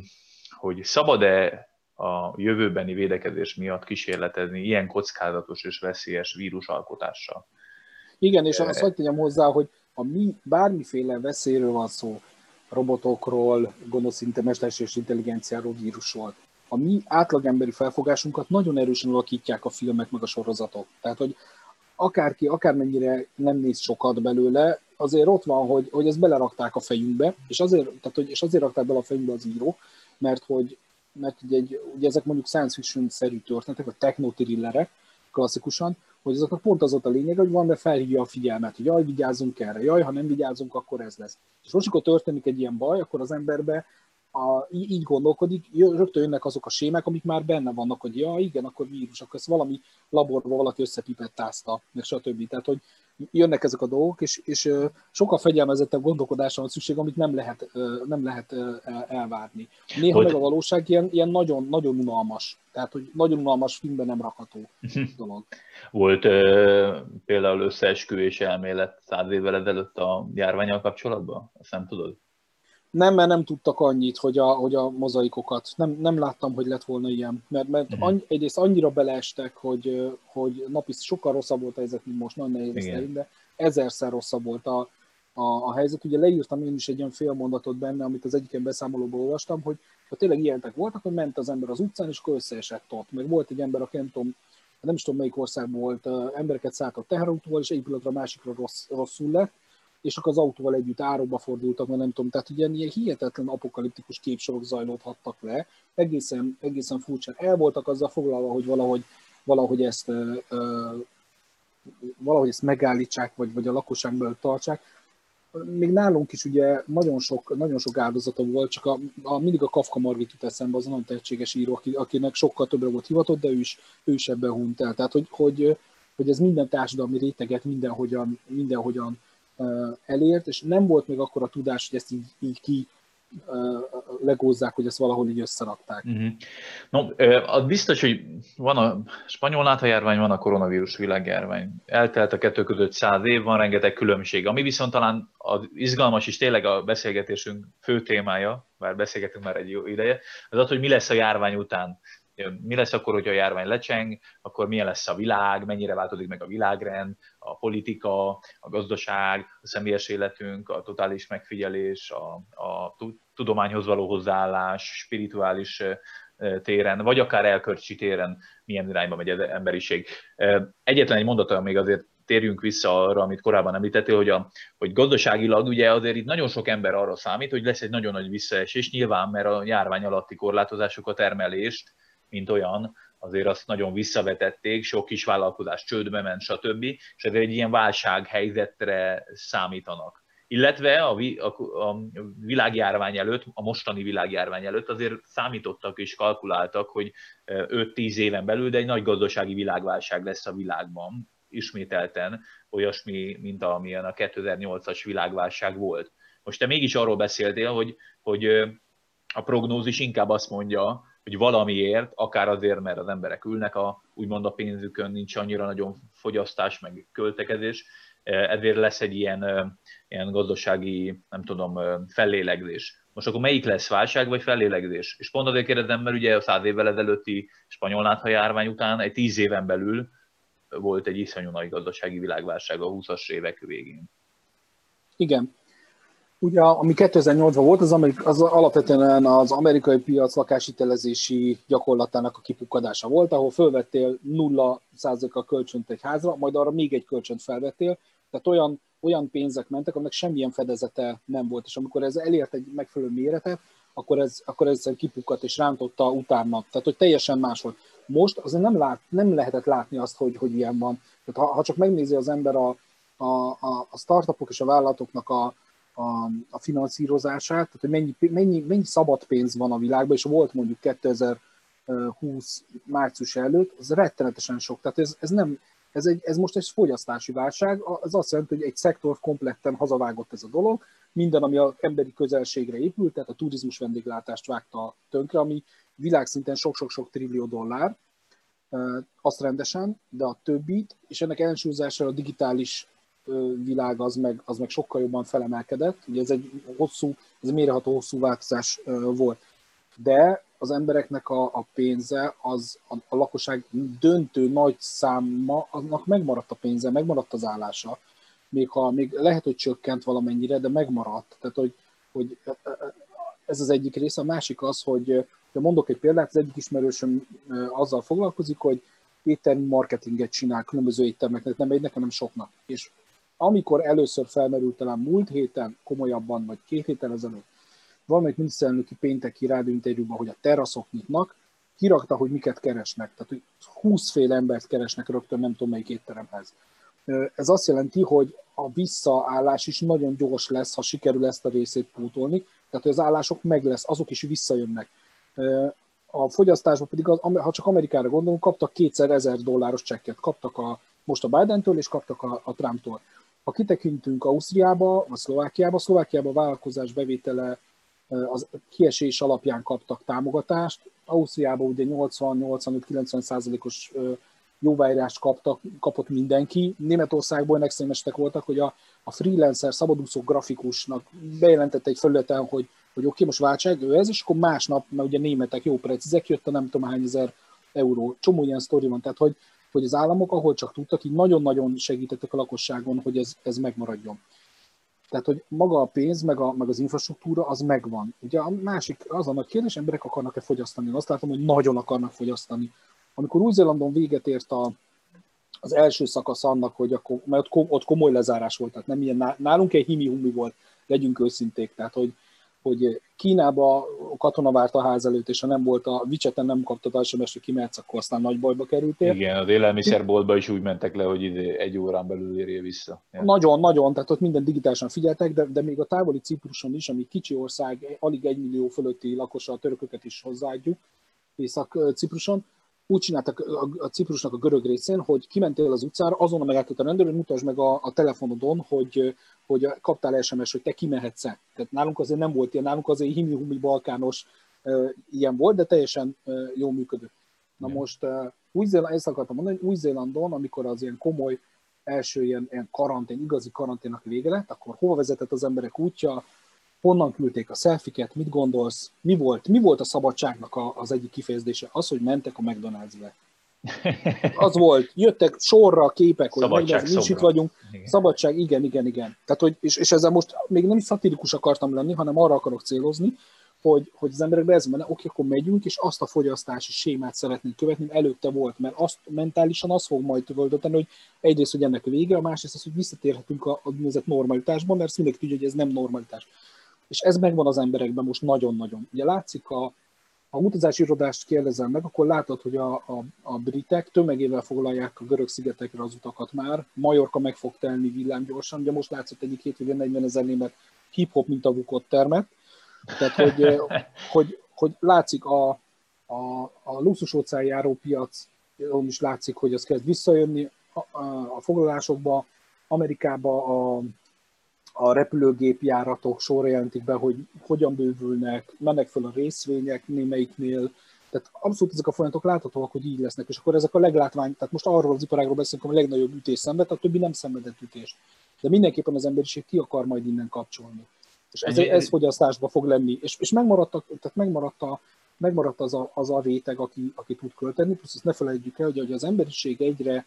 hogy szabad-e a jövőbeni védekezés miatt kísérletezni ilyen kockázatos és veszélyes vírusalkotással. Igen, és azt hagyd tegyem hozzá, hogy a mi bármiféle veszélyről van szó, robotokról, gonosz mesterséges intelligenciáról, vírusról, a mi átlagemberi felfogásunkat nagyon erősen alakítják a filmek meg a sorozatok. Tehát, hogy akárki, akármennyire nem néz sokat belőle, azért ott van, hogy, hogy ezt belerakták a fejünkbe, és azért, tehát, hogy, és azért rakták bele a fejünkbe az író, mert hogy mert ugye, egy, ugye ezek mondjuk science fiction-szerű történetek, vagy technotillerek klasszikusan, hogy azoknak pont az ott a lényeg, hogy van, de felhívja a figyelmet, hogy jaj, vigyázzunk erre, jaj, ha nem vigyázzunk, akkor ez lesz. És most, amikor történik egy ilyen baj, akkor az emberbe a, így gondolkodik, rögtön jönnek azok a sémák, amik már benne vannak, hogy ja, igen, akkor vírus, akkor ezt valami laborban valaki összepipettázta, meg stb. Tehát, hogy jönnek ezek a dolgok, és, és sokkal fegyelmezettebb gondolkodásra van szükség, amit nem lehet, nem lehet elvárni. Néha hogy... meg a valóság ilyen, ilyen nagyon, nagyon unalmas. Tehát, hogy nagyon unalmas filmben nem rakható dolog. Volt ö, például összeesküvés elmélet száz évvel ezelőtt a járványal kapcsolatban? Azt nem tudod? Nem, mert nem tudtak annyit, hogy a, hogy a mozaikokat. Nem, nem láttam, hogy lett volna ilyen. Mert, mert uh-huh. annyi, egyrészt annyira beleestek, hogy, hogy napi sokkal rosszabb volt a helyzet, mint most, nagyon nehéz ezt de ezerszer rosszabb volt a, a, a helyzet. Ugye leírtam én is egy ilyen fél mondatot benne, amit az egyiken beszámolóból olvastam, hogy ha tényleg ilyenek voltak, hogy ment az ember az utcán, és akkor összeesett ott. Meg volt egy ember, aki nem tudom, nem is tudom melyik országban volt, embereket szállt a teherautóval, és egy pillanatra másikra rossz, rosszul lett, és akkor az autóval együtt árokba fordultak, mert nem tudom, tehát ugye ilyen hihetetlen apokaliptikus képsorok zajlódhattak le, egészen, egészen furcsán. El voltak azzal foglalva, hogy valahogy, valahogy ezt valahogy ezt megállítsák, vagy, vagy a lakosság belőle tartsák. Még nálunk is ugye nagyon sok, nagyon sok áldozata volt, csak a, a, mindig a Kafka Margit jut eszembe, az a nagyon tehetséges író, aki, akinek sokkal többre volt hivatott, de ő is, ő is ebben hunyt el. Tehát, hogy, hogy, hogy ez minden társadalmi réteget mindenhogyan, mindenhogyan elért, és nem volt még akkor a tudás, hogy ezt így, így ki legózzák, hogy ezt valahol így összerakták. Uh-huh. No, az biztos, hogy van a spanyol náthajárvány, van a koronavírus világjárvány. Eltelt a kettő között száz év, van rengeteg különbség. Ami viszont talán az izgalmas is tényleg a beszélgetésünk fő témája, bár beszélgetünk már egy jó ideje, az az, hogy mi lesz a járvány után mi lesz akkor, hogyha a járvány lecseng, akkor milyen lesz a világ, mennyire változik meg a világrend, a politika, a gazdaság, a személyes életünk, a totális megfigyelés, a, a tudományhoz való hozzáállás, spirituális téren, vagy akár elkörcsi téren milyen irányba megy az emberiség. Egyetlen egy mondata még azért térjünk vissza arra, amit korábban említettél, hogy, a, hogy gazdaságilag ugye azért itt nagyon sok ember arra számít, hogy lesz egy nagyon nagy visszaesés, nyilván, mert a járvány alatti korlátozások a termelést mint olyan, azért azt nagyon visszavetették, sok kis vállalkozás csődbe ment, stb. És ezért egy ilyen válsághelyzetre számítanak. Illetve a, a, a világjárvány előtt, a mostani világjárvány előtt azért számítottak és kalkuláltak, hogy 5-10 éven belül, de egy nagy gazdasági világválság lesz a világban, ismételten olyasmi, mint amilyen a 2008-as világválság volt. Most te mégis arról beszéltél, hogy, hogy a prognózis inkább azt mondja, hogy valamiért, akár azért, mert az emberek ülnek a, úgymond a pénzükön, nincs annyira nagyon fogyasztás, meg költekezés, ezért lesz egy ilyen, ilyen gazdasági, nem tudom, fellélegzés. Most akkor melyik lesz, válság vagy fellélegzés? És pont azért kérdezem, mert ugye a száz évvel ezelőtti spanyol nátha járvány után egy tíz éven belül volt egy iszonyú nagy gazdasági világválság a 20-as évek végén. Igen. Ugye, ami 2008-ban volt, az, amerik, az alapvetően az amerikai piac lakáshitelezési gyakorlatának a kipukkadása volt, ahol fölvettél 0%-a kölcsönt egy házra, majd arra még egy kölcsönt felvettél, tehát olyan, olyan pénzek mentek, aminek semmilyen fedezete nem volt, és amikor ez elért egy megfelelő méretet, akkor ez, akkor ez kipukkadt és rántotta utána. Tehát, hogy teljesen más volt. Most azért nem, lát, nem lehetett látni azt, hogy, hogy ilyen van. Tehát, ha, ha csak megnézi az ember a, a, a, a startupok és a vállalatoknak a, a, a finanszírozását, tehát hogy mennyi, mennyi, mennyi szabad pénz van a világban, és volt mondjuk 2020 március előtt, az rettenetesen sok. Tehát ez, ez, nem, ez, egy, ez most egy fogyasztási válság, az azt jelenti, hogy egy szektor kompletten hazavágott ez a dolog, minden, ami az emberi közelségre épült, tehát a turizmus vendéglátást vágta tönkre, ami világszinten sok-sok-sok trillió dollár, azt rendesen, de a többit, és ennek ellensúlyozására a digitális világ az meg, az meg sokkal jobban felemelkedett. Ugye ez egy hosszú, ez egy méreható hosszú változás volt. De az embereknek a, a pénze, az a, a lakosság döntő nagy száma, annak megmaradt a pénze, megmaradt az állása. Még ha még lehet, hogy csökkent valamennyire, de megmaradt. Tehát, hogy, hogy ez az egyik része. A másik az, hogy de mondok egy példát, az egyik ismerősöm azzal foglalkozik, hogy éttermi marketinget csinál különböző éttermeknek, nem egynek, hanem soknak. És amikor először felmerült talán múlt héten, komolyabban, vagy két héten ezelőtt, valamelyik miniszterelnöki pénteki rádióinterjúban, hogy a teraszok nyitnak, kirakta, hogy miket keresnek. Tehát, hogy 20 fél embert keresnek rögtön, nem tudom melyik étteremhez. Ez azt jelenti, hogy a visszaállás is nagyon gyors lesz, ha sikerül ezt a részét pótolni, tehát hogy az állások meg lesz, azok is visszajönnek. A fogyasztásban pedig, az, ha csak Amerikára gondolunk, kaptak kétszer ezer dolláros csekket, kaptak a, most a Biden-től, és kaptak a, a Trump-tól. Ha kitekintünk Ausztriába, vagy Szlovákiába, Szlovákiába a vállalkozás bevétele az kiesés alapján kaptak támogatást. Ausztriában ugye 80-85-90 százalékos jóváírást kaptak, kapott mindenki. Németországból ennek voltak, hogy a, a freelancer, szabadúszó grafikusnak bejelentette egy felületen, hogy, hogy oké, okay, most váltság, ő ez, és akkor másnap, mert ugye németek jó precízek, jött a nem tudom hány ezer euró. Csomó ilyen sztori van, tehát hogy, hogy az államok, ahol csak tudtak, így nagyon-nagyon segítettek a lakosságon, hogy ez, ez megmaradjon. Tehát, hogy maga a pénz, meg, a, meg az infrastruktúra, az megvan. Ugye a másik, az a nagy kérdés, emberek akarnak-e fogyasztani. Azt látom, hogy nagyon akarnak fogyasztani. Amikor Új-Zélandon véget ért a, az első szakasz annak, hogy akkor, mert ott, ott komoly lezárás volt, tehát nem ilyen, nálunk egy himi-humi volt, legyünk őszinték, tehát hogy hogy Kínába a katona várt a ház előtt, és ha nem volt a Vicseten nem kaptad sms hogy kimehetsz, akkor aztán nagy bajba kerültél. Igen, az élelmiszerboltba is úgy mentek le, hogy ide egy órán belül érje vissza. Ja. Nagyon, nagyon, tehát ott minden digitálisan figyeltek, de, de még a távoli Cipruson is, ami kicsi ország, alig egy millió fölötti lakosa, a törököket is hozzáadjuk, Észak-Cipruson, úgy csináltak a, a Ciprusnak a görög részén, hogy kimentél az utcára, azonnal megálltott a rendőr, hogy mutasd meg a, a telefonodon, hogy, hogy kaptál SMS, hogy te kimehetsz-e. Tehát nálunk azért nem volt ilyen, nálunk azért himi-humi balkános uh, ilyen volt, de teljesen uh, jól működött. Na yeah. most uh, Új-Zéland, ezt akartam mondani, hogy Új-Zélandon, amikor az ilyen komoly első ilyen, ilyen karantén, igazi karanténnak vége lett, akkor hova vezetett az emberek útja, honnan küldték a szelfiket, mit gondolsz, mi volt, mi volt a szabadságnak a, az egyik kifejezése? Az, hogy mentek a McDonald's-be. Az volt, jöttek sorra a képek, hogy mi is itt vagyunk. Igen. Szabadság, igen, igen, igen. Tehát, hogy, és, és ezzel most még nem szatirikus akartam lenni, hanem arra akarok célozni, hogy, hogy az emberekbe ez menne, oké, akkor megyünk, és azt a fogyasztási sémát szeretnénk követni, előtte volt, mert azt mentálisan az fog majd tölteni, hogy egyrészt, hogy ennek vége, a másrészt az, hogy visszatérhetünk a, a normalitásban, mert mindenki tudja, hogy ez nem normalitás. És ez megvan az emberekben most nagyon-nagyon. Ugye látszik, a, ha utazási irodást kérdezem meg, akkor látod, hogy a, a, a britek tömegével foglalják a görög szigetekre az utakat már. Majorka meg fog telni villámgyorsan. Ugye most látszott egyik hétvégén 40 ezer német hip-hop mint a vukot termet. Tehát, hogy, hogy, hogy látszik a, a, a luxus óceánjáró piac, is látszik, hogy az kezd visszajönni a, a, a foglalásokba. Amerikába a, a repülőgépjáratok sorra jelentik be, hogy hogyan bővülnek, mennek föl a részvények némelyiknél, tehát abszolút ezek a folyamatok láthatóak, hogy így lesznek, és akkor ezek a leglátvány, tehát most arról az iparágról beszélünk, ami a legnagyobb ütés szenved, a többi nem szenvedett ütés. De mindenképpen az emberiség ki akar majd innen kapcsolni. És ez, ez fogyasztásba fog lenni. És, és megmaradt, a, tehát megmaradt, a, megmaradt az, a, az a réteg, aki, aki tud költeni, plusz ezt ne felejtjük el, hogy az emberiség egyre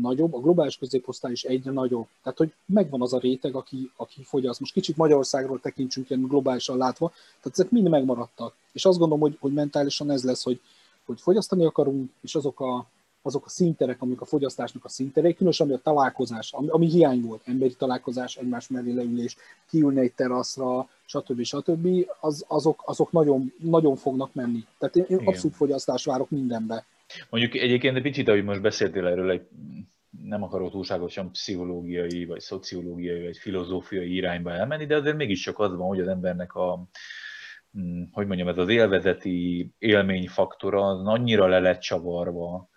nagyobb, a globális középosztály is egyre nagyobb. Tehát, hogy megvan az a réteg, aki, aki fogyaszt. Most kicsit Magyarországról tekintsünk ilyen globálisan látva, tehát ezek mind megmaradtak. És azt gondolom, hogy, hogy mentálisan ez lesz, hogy, hogy fogyasztani akarunk, és azok a, azok a szinterek, amik a fogyasztásnak a szinterei, különösen ami a találkozás, ami, ami hiány volt, emberi találkozás, egymás mellé leülés, kiülni egy teraszra, stb. stb., az, azok, azok nagyon, nagyon fognak menni. Tehát én, én abszolút fogyasztás várok mindenbe. Mondjuk egyébként egy picit, ahogy most beszéltél erről, egy, nem akarok túlságosan pszichológiai, vagy szociológiai, vagy filozófiai irányba elmenni, de azért mégiscsak az van, hogy az embernek a, hm, hogy mondjam, ez az élvezeti élményfaktora az annyira le lett csavarva,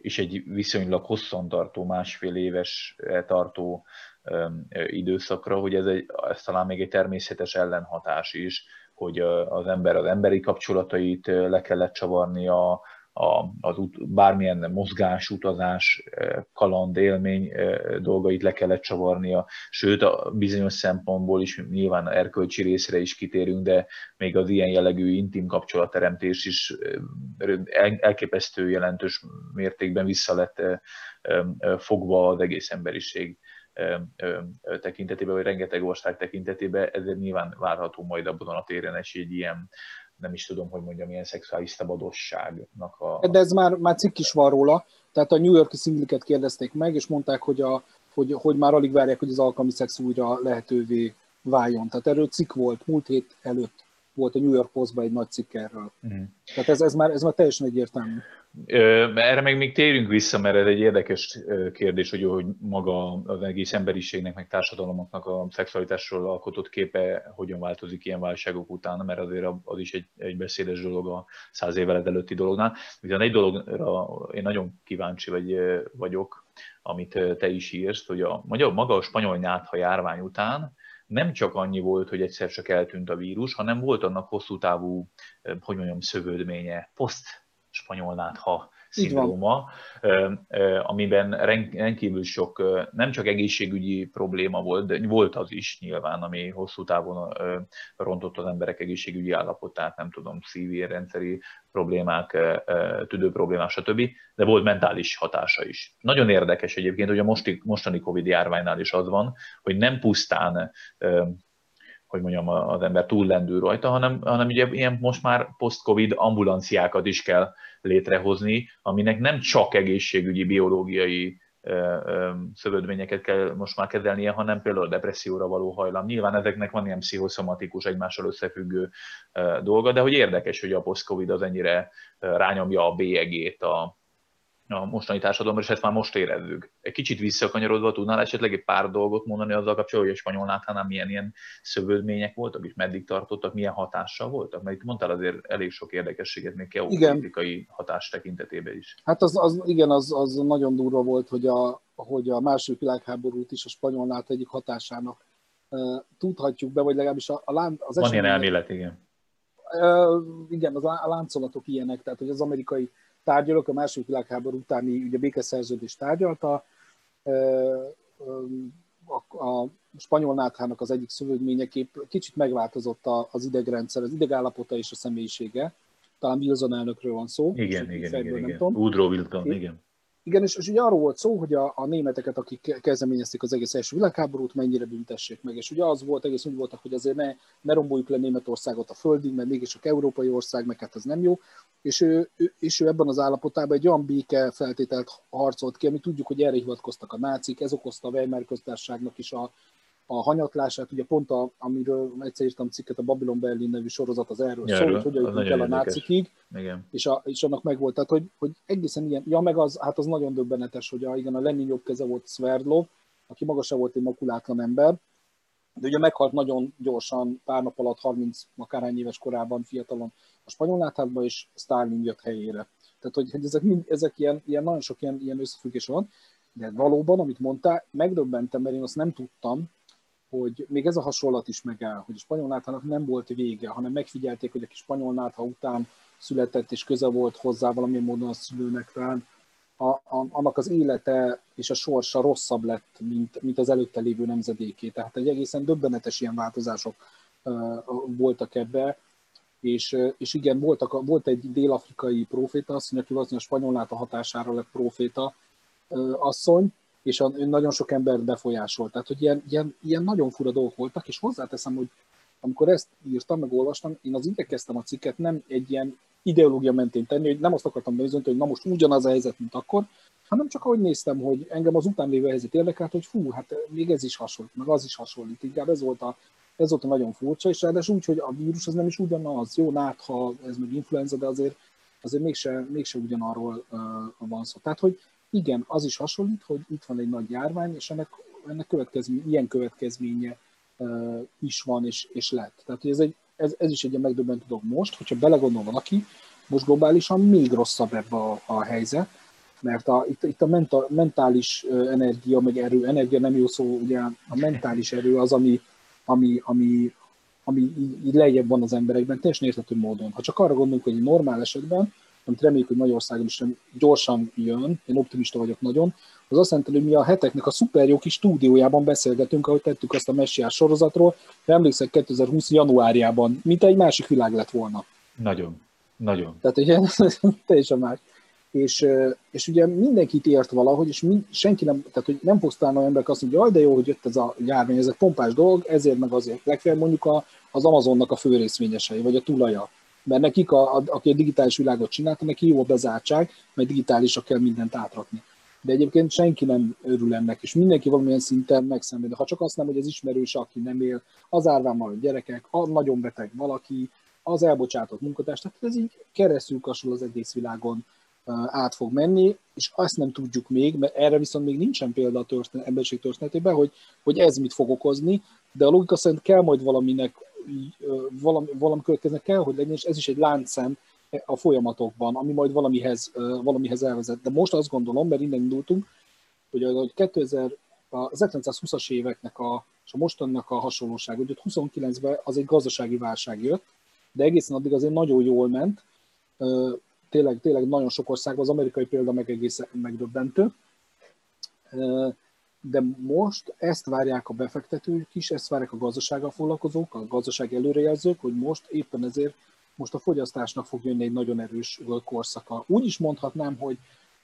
és egy viszonylag hosszantartó, másfél éves eh, tartó eh, időszakra, hogy ez, egy, ez talán még egy természetes ellenhatás is, hogy eh, az ember az emberi kapcsolatait le kellett csavarni, a, a, az ut, bármilyen mozgás, utazás, e, kaland, élmény e, dolgait le kellett csavarnia, sőt a bizonyos szempontból is nyilván erkölcsi részre is kitérünk, de még az ilyen jellegű intim kapcsolatteremtés is e, elképesztő jelentős mértékben vissza lett fogva az egész emberiség tekintetében, vagy rengeteg ország tekintetében, ezért nyilván várható majd abban a téren egy ilyen nem is tudom, hogy mondjam, ilyen szexuális szabadosságnak a... De ez már, már cikk is van róla, tehát a New Yorki szingliket kérdezték meg, és mondták, hogy, a, hogy, hogy már alig várják, hogy az alkalmi szex újra lehetővé váljon. Tehát erről cikk volt múlt hét előtt volt a New York Postban egy nagy cikk erről. Uh-huh. Tehát ez, ez, már, ez már teljesen egyértelmű. Erre meg még térünk vissza, mert ez egy érdekes kérdés, hogy, hogy maga az egész emberiségnek, meg társadalomoknak a szexualitásról alkotott képe hogyan változik ilyen válságok után, mert azért az is egy, egy beszédes dolog a száz évvel ezelőtti dolognál. Viszont egy dologra én nagyon kíváncsi vagy, vagyok, amit te is írsz, hogy a, maga a spanyol nyátha járvány után nem csak annyi volt, hogy egyszer csak eltűnt a vírus, hanem volt annak hosszú távú, hogy mondjam, szövődménye, poszt spanyol nátha szindróma, amiben rendkívül sok nem csak egészségügyi probléma volt, de volt az is nyilván, ami hosszú távon rontott az emberek egészségügyi állapotát, nem tudom, szívérrendszeri problémák, tüdő problémák, stb. De volt mentális hatása is. Nagyon érdekes egyébként, hogy a mostani Covid járványnál is az van, hogy nem pusztán hogy mondjam, az ember túllendül rajta, hanem, hanem ugye ilyen most már post-covid ambulanciákat is kell létrehozni, aminek nem csak egészségügyi, biológiai szövődményeket kell most már kezelnie, hanem például depresszióra való hajlam. Nyilván ezeknek van ilyen pszichoszomatikus, egymással összefüggő dolga, de hogy érdekes, hogy a post-covid az ennyire rányomja a bélyegét a, a mostani társadalomra, és ezt már most érezzük. Egy kicsit visszakanyarodva tudnál esetleg egy pár dolgot mondani azzal kapcsolatban, hogy a spanyol náthánál milyen ilyen szövődmények voltak, és meddig tartottak, milyen hatással voltak? Mert itt mondtál azért elég sok érdekességet még geopolitikai hatás tekintetében is. Hát az, az igen, az, az nagyon durva volt, hogy a, hogy a második világháborút is a spanyol nát egyik hatásának uh, tudhatjuk be, vagy legalábbis a, a lán, az Van ilyen elmélet, igen. Uh, igen, az, a láncolatok ilyenek, tehát hogy az amerikai tárgyalók a második világháború utáni ugye békeszerződést tárgyalta. A, a spanyol náthának az egyik szövődményeképp kicsit megváltozott az idegrendszer, az idegállapota és a személyisége. Talán Wilson elnökről van szó. Igen, igen, igen, igen. Woodrow Wilson, igen. Igen, és, és ugye arról volt szó, hogy a, a németeket, akik kezdeményezték az egész első világháborút, mennyire büntessék meg. És ugye az volt, egész úgy voltak, hogy azért ne, ne romboljuk le Németországot a földig, mert mégis csak európai ország, meg hát ez nem jó. És ő, ő, és ő ebben az állapotában egy olyan béke feltételt harcolt ki, ami tudjuk, hogy erre hivatkoztak a nácik, ez okozta a Weimar köztársaságnak is a, a hanyatlását, ugye pont a, amiről egyszer írtam cikket, a Babylon Berlin nevű sorozat az erről szól, hogy hogyan jutunk el a nácikig, és, a, és annak meg volt, tehát hogy, hogy egészen ilyen, ja meg az, hát az nagyon döbbenetes, hogy a, igen, a Lenin jobb keze volt Sverdlov, aki maga volt egy makulátlan ember, de ugye meghalt nagyon gyorsan, pár nap alatt, 30 akárhány éves korában, fiatalon a spanyol náthátban, és Stalin jött helyére. Tehát, hogy, hogy ezek, mind, ezek ilyen, ilyen, nagyon sok ilyen, ilyen összefüggés van, de valóban, amit mondtál, megdöbbentem, mert én azt nem tudtam, hogy még ez a hasonlat is megáll, hogy a spanyol náthának nem volt vége, hanem megfigyelték, hogy a kis spanyol nátha után született és köze volt hozzá valamilyen módon a szülőnek talán, a, a, annak az élete és a sorsa rosszabb lett, mint, mint az előtte lévő nemzedéké. Tehát egy egészen döbbenetes ilyen változások voltak ebbe, és, és igen, voltak, volt egy dél-afrikai proféta asszony, aki a spanyol a hatására lett proféta asszony, és a, nagyon sok ember befolyásolt. Tehát, hogy ilyen, ilyen, ilyen nagyon fura dolgok voltak, és hozzáteszem, hogy amikor ezt írtam, meg olvastam, én az igyekeztem a cikket nem egy ilyen ideológia mentén tenni, hogy nem azt akartam bizonyítani, hogy na most ugyanaz a helyzet, mint akkor, hanem csak ahogy néztem, hogy engem az után lévő helyzet érdekelt, hogy fú, hát még ez is hasonlít, meg az is hasonlít. Inkább ez volt a, ez volt a nagyon furcsa, és ráadásul úgy, hogy a vírus az nem is ugyanaz. Jó, nátha ez meg influenza, de azért, azért mégse, mégse ugyanarról uh, van szó. Tehát, hogy igen, az is hasonlít, hogy itt van egy nagy járvány, és ennek, ennek következmény, ilyen következménye uh, is van, és, és lett. Tehát, hogy ez, egy, ez, ez is egy megdöbbentő dolog most, hogyha belegondol valaki, most globálisan még rosszabb ebbe a, a helyzet, mert a, itt, itt a menta, mentális energia, meg erő, energia nem jó szó, ugye a mentális erő az, ami, ami, ami, ami így lejjebb van az emberekben, teljesen érthető módon. Ha csak arra gondolunk, hogy egy normál esetben, amit reméljük, hogy Magyarországon is gyorsan jön, én optimista vagyok nagyon, az azt jelenti, hogy mi a heteknek a szuper jó kis stúdiójában beszélgetünk, ahogy tettük azt a messiás sorozatról, de emlékszek 2020 januárjában, mint egy másik világ lett volna. Nagyon, nagyon. Tehát ugye teljesen más és, és ugye mindenkit ért valahogy, és mind, senki nem, tehát hogy nem fogsz találni olyan emberek azt mondja, hogy de jó, hogy jött ez a járvány, ez egy pompás dolog, ezért meg azért. Legfeljebb mondjuk a, az Amazonnak a fő részvényesei, vagy a tulaja. Mert nekik, a, a, aki a digitális világot csinálta, neki jó a bezártság, mert digitálisra kell mindent átrakni. De egyébként senki nem örül ennek, és mindenki valamilyen szinten megszenved. Ha csak azt nem, hogy az ismerős, aki nem él, az árván a gyerekek, a nagyon beteg valaki, az elbocsátott munkatárs, tehát ez így keresztül az egész világon át fog menni, és azt nem tudjuk még, mert erre viszont még nincsen példa a történet, emberiség történetében, hogy, hogy ez mit fog okozni, de a logika szerint kell majd valaminek, valami, valami következnek kell, hogy legyen, és ez is egy láncszem a folyamatokban, ami majd valamihez, valamihez elvezet. De most azt gondolom, mert innen indultunk, hogy a 2000, az 1920-as éveknek a, és a mostannak a hasonlóság, hogy 29-ben az egy gazdasági válság jött, de egészen addig azért nagyon jól ment, tényleg, tényleg nagyon sok országban, az amerikai példa meg egészen megdöbbentő. De most ezt várják a befektetők is, ezt várják a gazdasággal foglalkozók, a gazdaság előrejelzők, hogy most éppen ezért most a fogyasztásnak fog jönni egy nagyon erős korszaka. Úgy is mondhatnám, hogy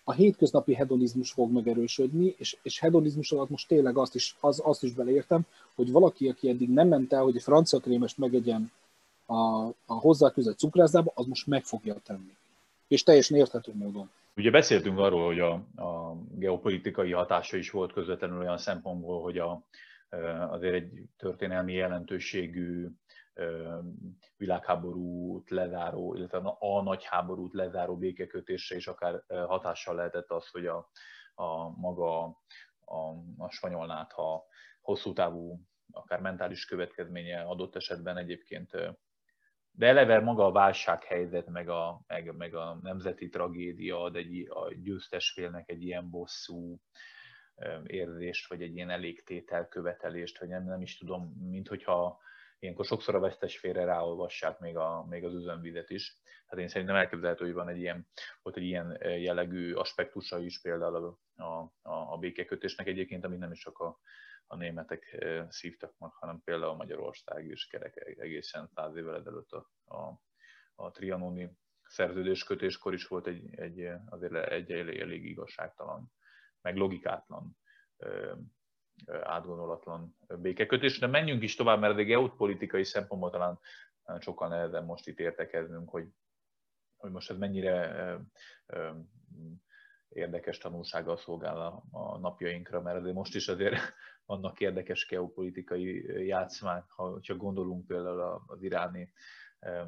a hétköznapi hedonizmus fog megerősödni, és, és hedonizmus alatt most tényleg azt is, az, azt is beleértem, hogy valaki, aki eddig nem ment el, hogy egy francia krémest megegyen a, a hozzá cukrászdába, az most meg fogja tenni és teljesen érthető módon. Ugye beszéltünk arról, hogy a, a geopolitikai hatása is volt közvetlenül olyan szempontból, hogy a, azért egy történelmi jelentőségű világháborút lezáró, illetve a nagy háborút lezáró békekötésre is akár hatással lehetett az, hogy a, a maga a, a spanyolnát, ha hosszú távú, akár mentális következménye adott esetben egyébként de eleve maga a válsághelyzet, meg a, meg, meg a nemzeti tragédia ad egy, a győztes félnek egy ilyen bosszú érzést, vagy egy ilyen elégtétel követelést, vagy nem, nem is tudom, mint hogyha ilyenkor sokszor a vesztes félre ráolvassák még, a, még az üzemvizet is. Hát én szerintem elképzelhető, hogy van egy ilyen, volt egy ilyen jellegű aspektusa is például a, a, a békekötésnek egyébként, ami nem is csak a, a németek szívtak meg, hanem például Magyarország is kerek egészen száz évvel ezelőtt a, a, a trianoni szerződéskötéskor is volt egy, egy azért egy elég, elég igazságtalan, meg logikátlan, átgondolatlan békekötés. De menjünk is tovább, mert a geopolitikai szempontból talán sokkal nehezebb most itt értekeznünk, hogy, hogy most ez mennyire érdekes tanulsággal szolgál a, a napjainkra, mert azért most is azért vannak érdekes geopolitikai játszmák, ha csak gondolunk például az iráni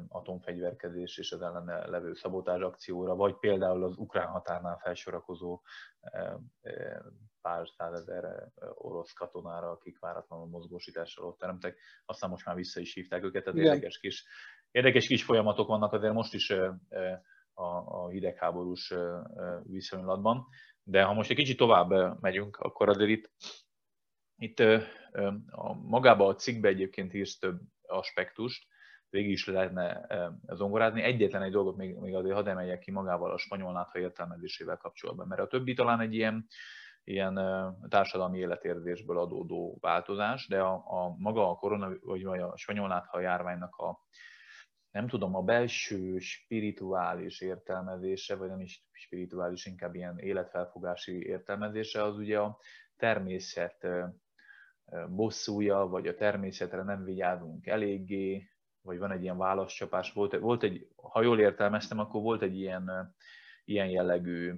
atomfegyverkezés és az ellene levő szabotás akcióra, vagy például az ukrán határnál felsorakozó pár százezer orosz katonára, akik váratlanul mozgósítással ott teremtek, aztán most már vissza is hívták őket, tehát érdekes kis, érdekes kis folyamatok vannak azért most is a, a hidegháborús viszonylatban. De ha most egy kicsit tovább megyünk, akkor azért itt, itt a, magába a cikkbe egyébként írsz több aspektust, végig is lehetne zongorázni. Egyetlen egy dolgot még, még azért hadd emeljek ki magával a spanyol nátha értelmezésével kapcsolatban, mert a többi talán egy ilyen, ilyen társadalmi életérzésből adódó változás, de a, a maga a korona, vagy a spanyolnátha járványnak a nem tudom, a belső spirituális értelmezése, vagy nem is spirituális, inkább ilyen életfelfogási értelmezése, az ugye a természet bosszúja, vagy a természetre nem vigyázunk eléggé, vagy van egy ilyen válaszcsapás. Volt, volt egy, ha jól értelmeztem, akkor volt egy ilyen, ilyen jellegű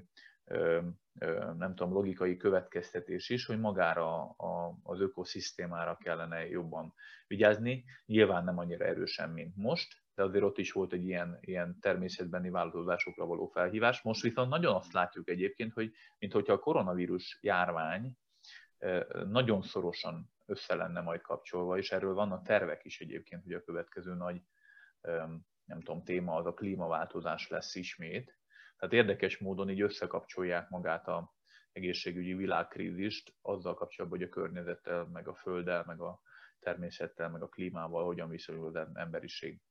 nem tudom, logikai következtetés is, hogy magára a, az ökoszisztémára kellene jobban vigyázni. Nyilván nem annyira erősen, mint most, de azért ott is volt egy ilyen, ilyen természetbeni változásokra való felhívás. Most viszont nagyon azt látjuk egyébként, hogy mint hogyha a koronavírus járvány nagyon szorosan össze lenne majd kapcsolva, és erről vannak tervek is egyébként, hogy a következő nagy nem tudom, téma az a klímaváltozás lesz ismét. Tehát érdekes módon így összekapcsolják magát a egészségügyi világkrízist azzal kapcsolatban, hogy a környezettel, meg a földdel, meg a természettel, meg a klímával hogyan viszonyul az emberiség.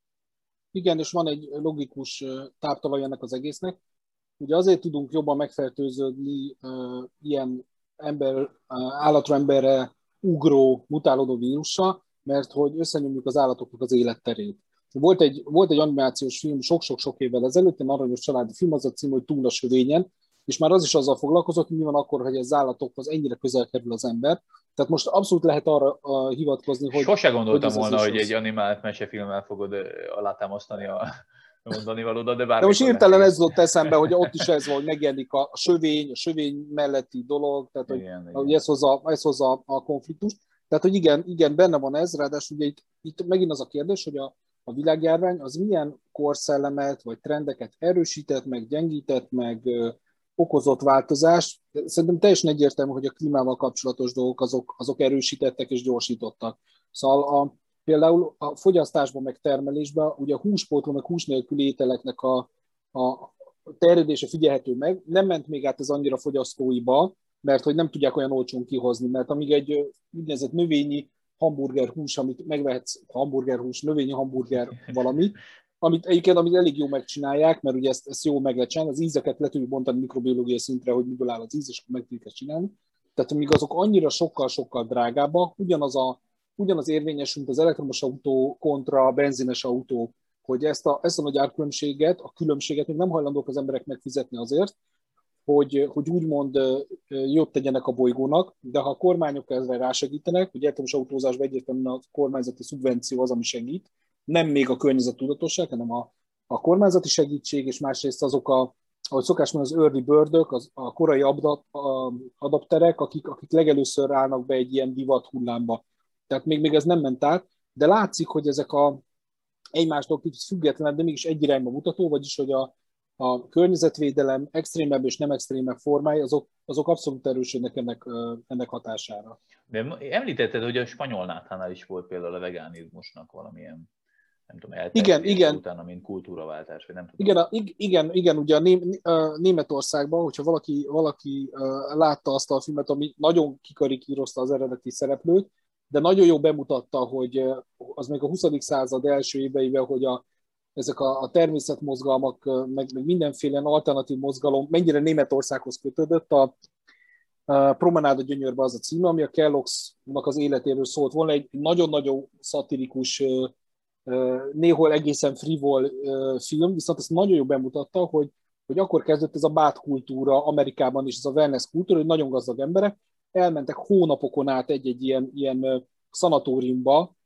Igen, és van egy logikus táptalaj ennek az egésznek. Ugye azért tudunk jobban megfertőződni uh, ilyen ember, állatra emberre ugró, mutálódó vírussal, mert hogy összenyomjuk az állatoknak az életterét. Volt egy, volt egy animációs film sok-sok-sok évvel ezelőtt, egy aranyos családi film, az a cím, hogy Túl a sövényen, és már az is azzal foglalkozott, hogy mi van akkor, hogy az állatokhoz ennyire közel kerül az ember. Tehát most abszolút lehet arra hivatkozni, hogy... Sose gondoltam hogy volna, hogy egy animált mesefilmmel fogod alátámasztani a mondani valódat, de bár. De most hirtelen ez volt eszembe, hogy ott is ez van, hogy megjelenik a, sövény, a sövény melletti dolog, tehát hogy, igen, hogy igen. ez hozza, ez hozza a konfliktust. Tehát, hogy igen, igen, benne van ez, ráadásul ugye itt, itt megint az a kérdés, hogy a, a világjárvány az milyen korszellemet vagy trendeket erősített, meg gyengített, meg ö, okozott változást. Szerintem teljesen egyértelmű, hogy a klímával kapcsolatos dolgok azok, azok erősítettek és gyorsítottak. Szóval a, például a fogyasztásban, meg termelésben, ugye a húspótló, meg hús nélküli ételeknek a, a terjedése figyelhető meg, nem ment még át ez annyira fogyasztóiba, mert hogy nem tudják olyan olcsón kihozni, mert amíg egy úgynevezett növényi hamburger hús, amit megvehetsz, hamburger hús, növényi hamburger valami, amit egyébként amit elég jó megcsinálják, mert ugye ezt, ezt jó meg lehet csinálni, az ízeket le tudjuk bontani mikrobiológiai szintre, hogy miből áll az íz, és meg tudjuk ezt csinálni. Tehát amíg azok annyira sokkal-sokkal drágábbak, ugyanaz, a, ugyanaz érvényes, mint az elektromos autó kontra a benzines autó, hogy ezt a, ezt a nagy árkülönbséget, a különbséget még nem hajlandók az emberek megfizetni azért, hogy, hogy úgymond jót tegyenek a bolygónak, de ha a kormányok ezzel rásegítenek, hogy elektromos autózásban egyértelműen a kormányzati szubvenció az, ami segít, nem még a környezet tudatosság, hanem a, a kormányzati segítség, és másrészt azok a, ahogy szokás mondani, az early birdök, az, a korai adap, a, adapterek, akik, akik legelőször állnak be egy ilyen divat hullámba. Tehát még, még ez nem ment át, de látszik, hogy ezek a egymástól kicsit független, de mégis egy irányba mutató, vagyis hogy a, a környezetvédelem extrémebb és nem extrémebb formái, azok, azok abszolút erősödnek ennek, ennek hatására. De említetted, hogy a spanyol náthánál is volt például a vegánizmusnak valamilyen nem tudom, igen, igen. utána, mint kultúraváltás, vagy nem tudom. Igen, a, igen, igen, ugye a Németországban, hogyha valaki, valaki látta azt a filmet, ami nagyon kikarikírozta az eredeti szereplőt, de nagyon jó bemutatta, hogy az még a 20. század első éveiben, hogy a, ezek a, a természetmozgalmak, meg, meg mindenféle alternatív mozgalom mennyire Németországhoz kötődött. A, a Promenád a gyönyörbe az a címe, ami a Kellogg's-nak az életéről szólt volna, egy nagyon-nagyon szatirikus, néhol egészen frivol film, viszont ezt nagyon jól bemutatta, hogy, hogy akkor kezdett ez a bátkultúra Amerikában is, ez a wellness kultúra, hogy nagyon gazdag emberek elmentek hónapokon át egy-egy ilyen, ilyen szanatóriumba,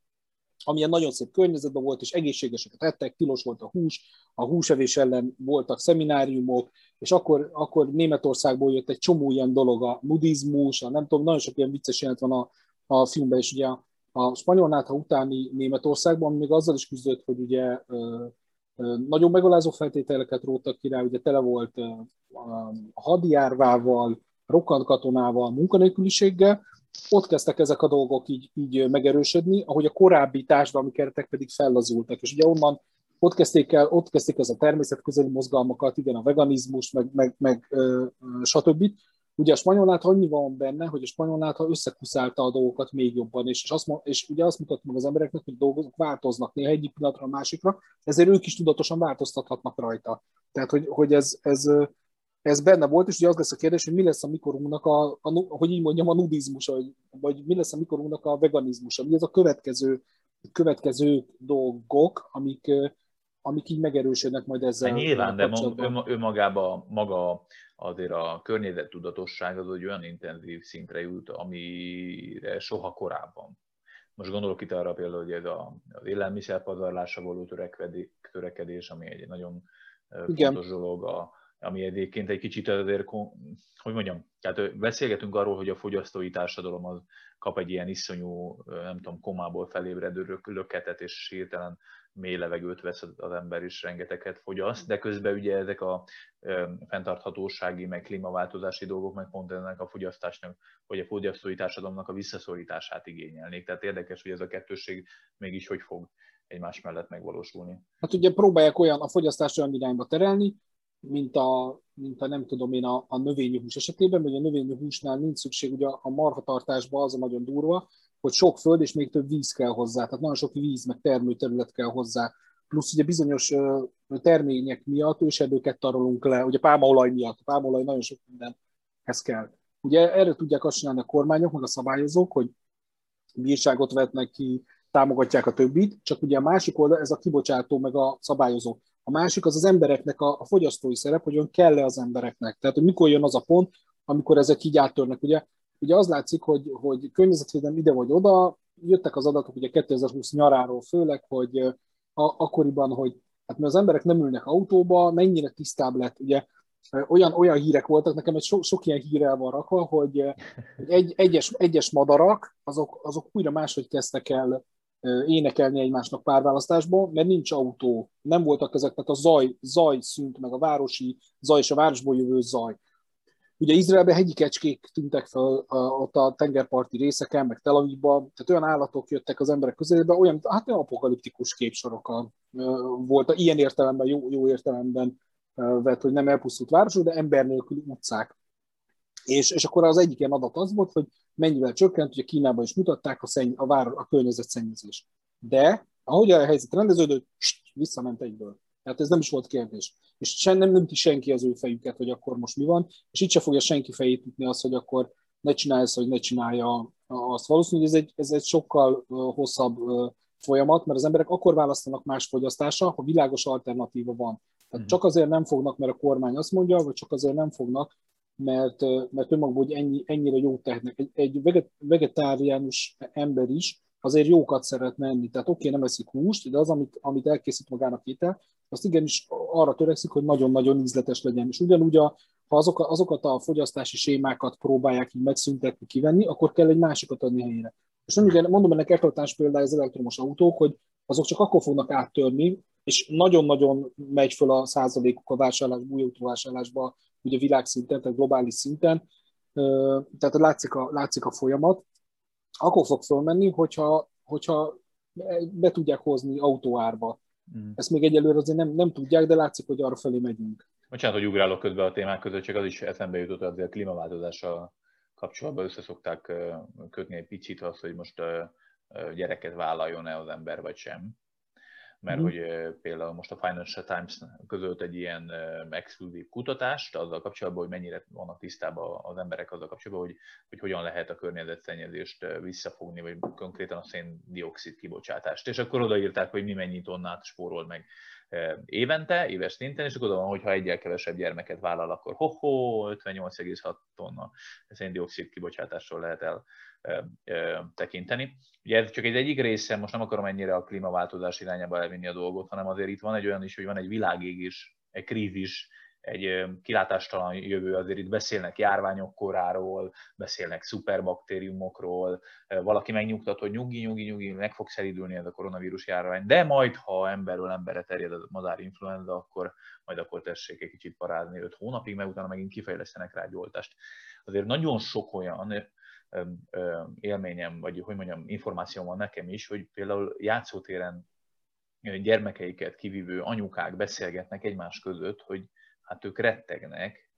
amilyen nagyon szép környezetben volt, és egészségeseket ettek, tilos volt a hús, a húsevés ellen voltak szemináriumok, és akkor, akkor Németországból jött egy csomó ilyen dolog, a nudizmus, a nem tudom, nagyon sok ilyen vicces jelent van a, a filmben, és ugye a, spanyol nátha utáni Németországban még azzal is küzdött, hogy ugye ö, ö, nagyon megalázó feltételeket róttak ki rá, ugye tele volt ö, a hadjárvával, rokkant katonával, munkanélküliséggel, ott kezdtek ezek a dolgok így, így megerősödni, ahogy a korábbi társadalmi keretek pedig fellazultak, és ugye onnan ott kezdték el, ott kezdték ez a természetközeli mozgalmakat, igen, a veganizmus, meg, meg, meg ö, stb. Ugye a spanyol nátha annyi van benne, hogy a spanyol nátha összekuszálta a dolgokat még jobban, és, és, azt, és ugye azt mutat meg az embereknek, hogy dolgok változnak néha egyik pillanatra a másikra, ezért ők is tudatosan változtathatnak rajta. Tehát, hogy, hogy ez, ez ez benne volt, és ugye az lesz a kérdés, hogy mi lesz a mikorunknak a, a hogy így mondjam, a nudizmus, vagy, vagy mi lesz a mikorunknak a veganizmus, mi ez a következő, következő dolgok, amik, amik így megerősödnek majd ezzel. Hát nyilván, de ő, magába, maga azért a környezettudatosság az egy olyan intenzív szintre jut, amire soha korábban. Most gondolok itt arra például, hogy ez a, az élelmiszerpazarlásra való törekedés, ami egy nagyon Igen. fontos dolog, a, ami egyébként egy kicsit azért, hogy mondjam, tehát beszélgetünk arról, hogy a fogyasztói társadalom az kap egy ilyen iszonyú, nem tudom, komából felébredő löketet, és hirtelen mély levegőt vesz az ember is, rengeteget fogyaszt, de közben ugye ezek a fenntarthatósági, meg klímaváltozási dolgok, meg pont ennek a fogyasztásnak, vagy a fogyasztói társadalomnak a visszaszorítását igényelnék. Tehát érdekes, hogy ez a kettőség mégis hogy fog egymás mellett megvalósulni. Hát ugye próbálják olyan a fogyasztást olyan irányba terelni, mint a, mint a nem tudom én a, a növényi hús esetében, vagy a növényi húsnál nincs szükség, ugye a marhatartásban az a nagyon durva, hogy sok föld és még több víz kell hozzá, tehát nagyon sok víz, meg termőterület kell hozzá, plusz ugye bizonyos termények miatt ősedőket tarolunk le, ugye pálmaolaj miatt, a pálmaolaj nagyon sok mindenhez kell. Ugye erre tudják azt csinálni a kormányok, meg a szabályozók, hogy bírságot vetnek ki, támogatják a többit, csak ugye a másik oldal ez a kibocsátó, meg a szabályozó. A másik az az embereknek a, a fogyasztói szerep, hogy ön kell-e az embereknek. Tehát, hogy mikor jön az a pont, amikor ezek így áttörnek. Ugye, ugye az látszik, hogy, hogy környezetvédelem ide vagy oda, jöttek az adatok ugye 2020 nyaráról főleg, hogy a, akkoriban, hogy hát mert az emberek nem ülnek autóba, mennyire tisztább lett, ugye olyan, olyan hírek voltak, nekem egy so, sok ilyen hírrel van rakva, hogy egy, egyes, egyes madarak, azok, azok újra máshogy kezdtek el énekelni egymásnak párválasztásból, mert nincs autó, nem voltak ezek, tehát a zaj, zaj szűnt meg, a városi zaj és a városból jövő zaj. Ugye Izraelben hegyi kecskék tűntek fel ott a tengerparti részeken, meg Tel Avivban, tehát olyan állatok jöttek az emberek közelébe, olyan, hát olyan apokaliptikus képsorok volt, ilyen értelemben, jó, jó értelemben vett, hogy nem elpusztult városok, de ember nélküli utcák. És, és akkor az egyik ilyen adat az volt, hogy mennyivel csökkent, ugye Kínában is mutatták a, szenny, a, vár, a környezetszennyezés. De ahogy a helyzet rendeződött, visszament egyből. Tehát ez nem is volt kérdés. És sen, nem nőtti senki az ő fejüket, hogy akkor most mi van, és itt se fogja senki fejét ütni az, hogy akkor ne csinálja ezt, vagy ne csinálja azt. Valószínűleg ez egy, ez egy sokkal hosszabb folyamat, mert az emberek akkor választanak más fogyasztásra, ha világos alternatíva van. Tehát mm. csak azért nem fognak, mert a kormány azt mondja, vagy csak azért nem fognak, mert, mert önmagában, hogy ennyi, ennyire jót tehetnek. Egy, egy vegetáriánus ember is azért jókat szeretne enni. Tehát oké, okay, nem eszik húst, de az, amit, amit elkészít magának étel, azt igenis arra törekszik, hogy nagyon-nagyon ízletes legyen. És ugyanúgy, a, ha azok, azokat a fogyasztási sémákat próbálják így megszüntetni, kivenni, akkor kell egy másikat adni helyére. És nem ugye, mondom ennek eklatás például az elektromos autók, hogy azok csak akkor fognak áttörni, és nagyon-nagyon megy föl a százalékuk a vásárlás, új autóvásárlásba, ugye világszinten, tehát globális szinten, tehát látszik a, látszik a folyamat, akkor fog fölmenni, hogyha, hogyha be tudják hozni autóárba. Mm. Ezt még egyelőre azért nem, nem tudják, de látszik, hogy arra felé megyünk. Bocsánat, hogy ugrálok közben a témák között, csak az is eszembe jutott, hogy a klímaváltozással kapcsolatban összeszokták kötni egy picit azt, hogy most gyereket vállaljon-e az ember, vagy sem mert mm. hogy például most a Financial Times közölt egy ilyen exkluzív kutatást azzal kapcsolatban, hogy mennyire vannak tisztában az emberek azzal kapcsolatban, hogy, hogy hogyan lehet a környezetszennyezést visszafogni, vagy konkrétan a széndiokszid kibocsátást. És akkor odaírták, hogy mi mennyi tonnát spórol meg évente, éves szinten, és akkor oda van, hogy ha egyel kevesebb gyermeket vállal, akkor ho-ho, 58,6 tonna széndiokszid kibocsátásról lehet el tekinteni. Ugye ez csak egy egyik része, most nem akarom ennyire a klímaváltozás irányába elvinni a dolgot, hanem azért itt van egy olyan is, hogy van egy világégés, egy krízis, egy kilátástalan jövő, azért itt beszélnek járványok koráról, beszélnek szuperbaktériumokról, valaki megnyugtat, hogy nyugi, nyugi, nyugi, meg fog szeridülni ez a koronavírus járvány, de majd, ha emberről emberre terjed a madárinfluenza, akkor majd akkor tessék egy kicsit parázni 5 hónapig, meg utána megint kifejlesztenek rá egy. Azért nagyon sok olyan élményem, vagy hogy mondjam, információ van nekem is, hogy például játszótéren gyermekeiket kivívő anyukák beszélgetnek egymás között, hogy hát ők rettegnek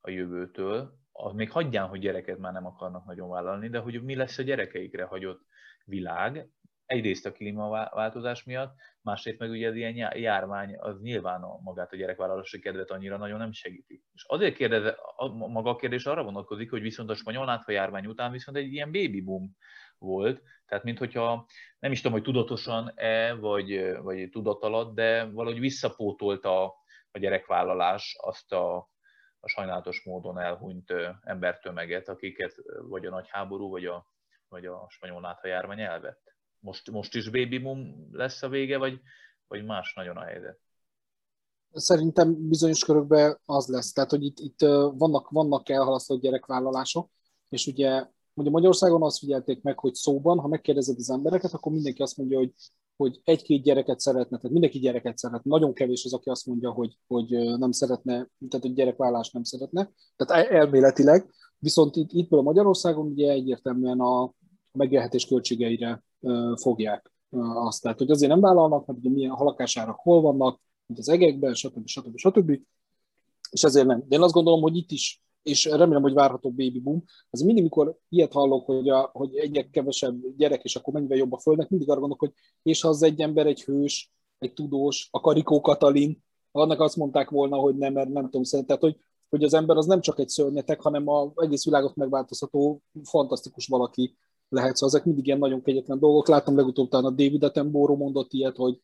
a jövőtől, az még hagyján, hogy gyereket már nem akarnak nagyon vállalni, de hogy mi lesz a gyerekeikre hagyott világ, egyrészt a klímaváltozás miatt, másrészt meg ugye az ilyen járvány az nyilván a magát a gyerekvállalási kedvet annyira nagyon nem segíti. És azért kérdez, a maga a kérdés arra vonatkozik, hogy viszont a spanyol látva járvány után viszont egy ilyen baby boom volt, tehát minthogyha nem is tudom, hogy tudatosan-e, vagy, vagy tudat alatt, de valahogy visszapótolta a gyerekvállalás azt a, a sajnálatos módon elhunyt embertömeget, akiket vagy a nagy háború, vagy a, vagy a spanyol járvány elvett most, most is baby boom lesz a vége, vagy, vagy más nagyon a helyzet? Szerintem bizonyos körökben az lesz. Tehát, hogy itt, itt vannak, vannak elhalasztott gyerekvállalások, és ugye, ugye Magyarországon azt figyelték meg, hogy szóban, ha megkérdezed az embereket, akkor mindenki azt mondja, hogy, hogy egy-két gyereket szeretne, tehát mindenki gyereket szeretne. Nagyon kevés az, aki azt mondja, hogy, hogy nem szeretne, tehát hogy gyerekvállást nem szeretne. Tehát elméletileg. Viszont itt, itt a Magyarországon ugye egyértelműen a megélhetés költségeire fogják azt. Tehát, hogy azért nem vállalnak, mert ugye milyen halakásárak hol vannak, mint az egekben, stb. stb. stb. És ezért nem. De én azt gondolom, hogy itt is, és remélem, hogy várható baby boom, az mindig, mikor ilyet hallok, hogy, a, hogy egyek kevesebb gyerek, és akkor mennyivel jobb a földnek, mindig arra gondolok, hogy és ha az egy ember egy hős, egy tudós, a Karikó Katalin, annak azt mondták volna, hogy nem, mert nem tudom, szerintem, tehát, hogy, hogy az ember az nem csak egy szörnyetek, hanem az egész világot megváltoztató, fantasztikus valaki, lehet. Szóval ezek mindig ilyen nagyon kegyetlen dolgok. Láttam legutóbb talán a David Attenborough mondott ilyet, hogy,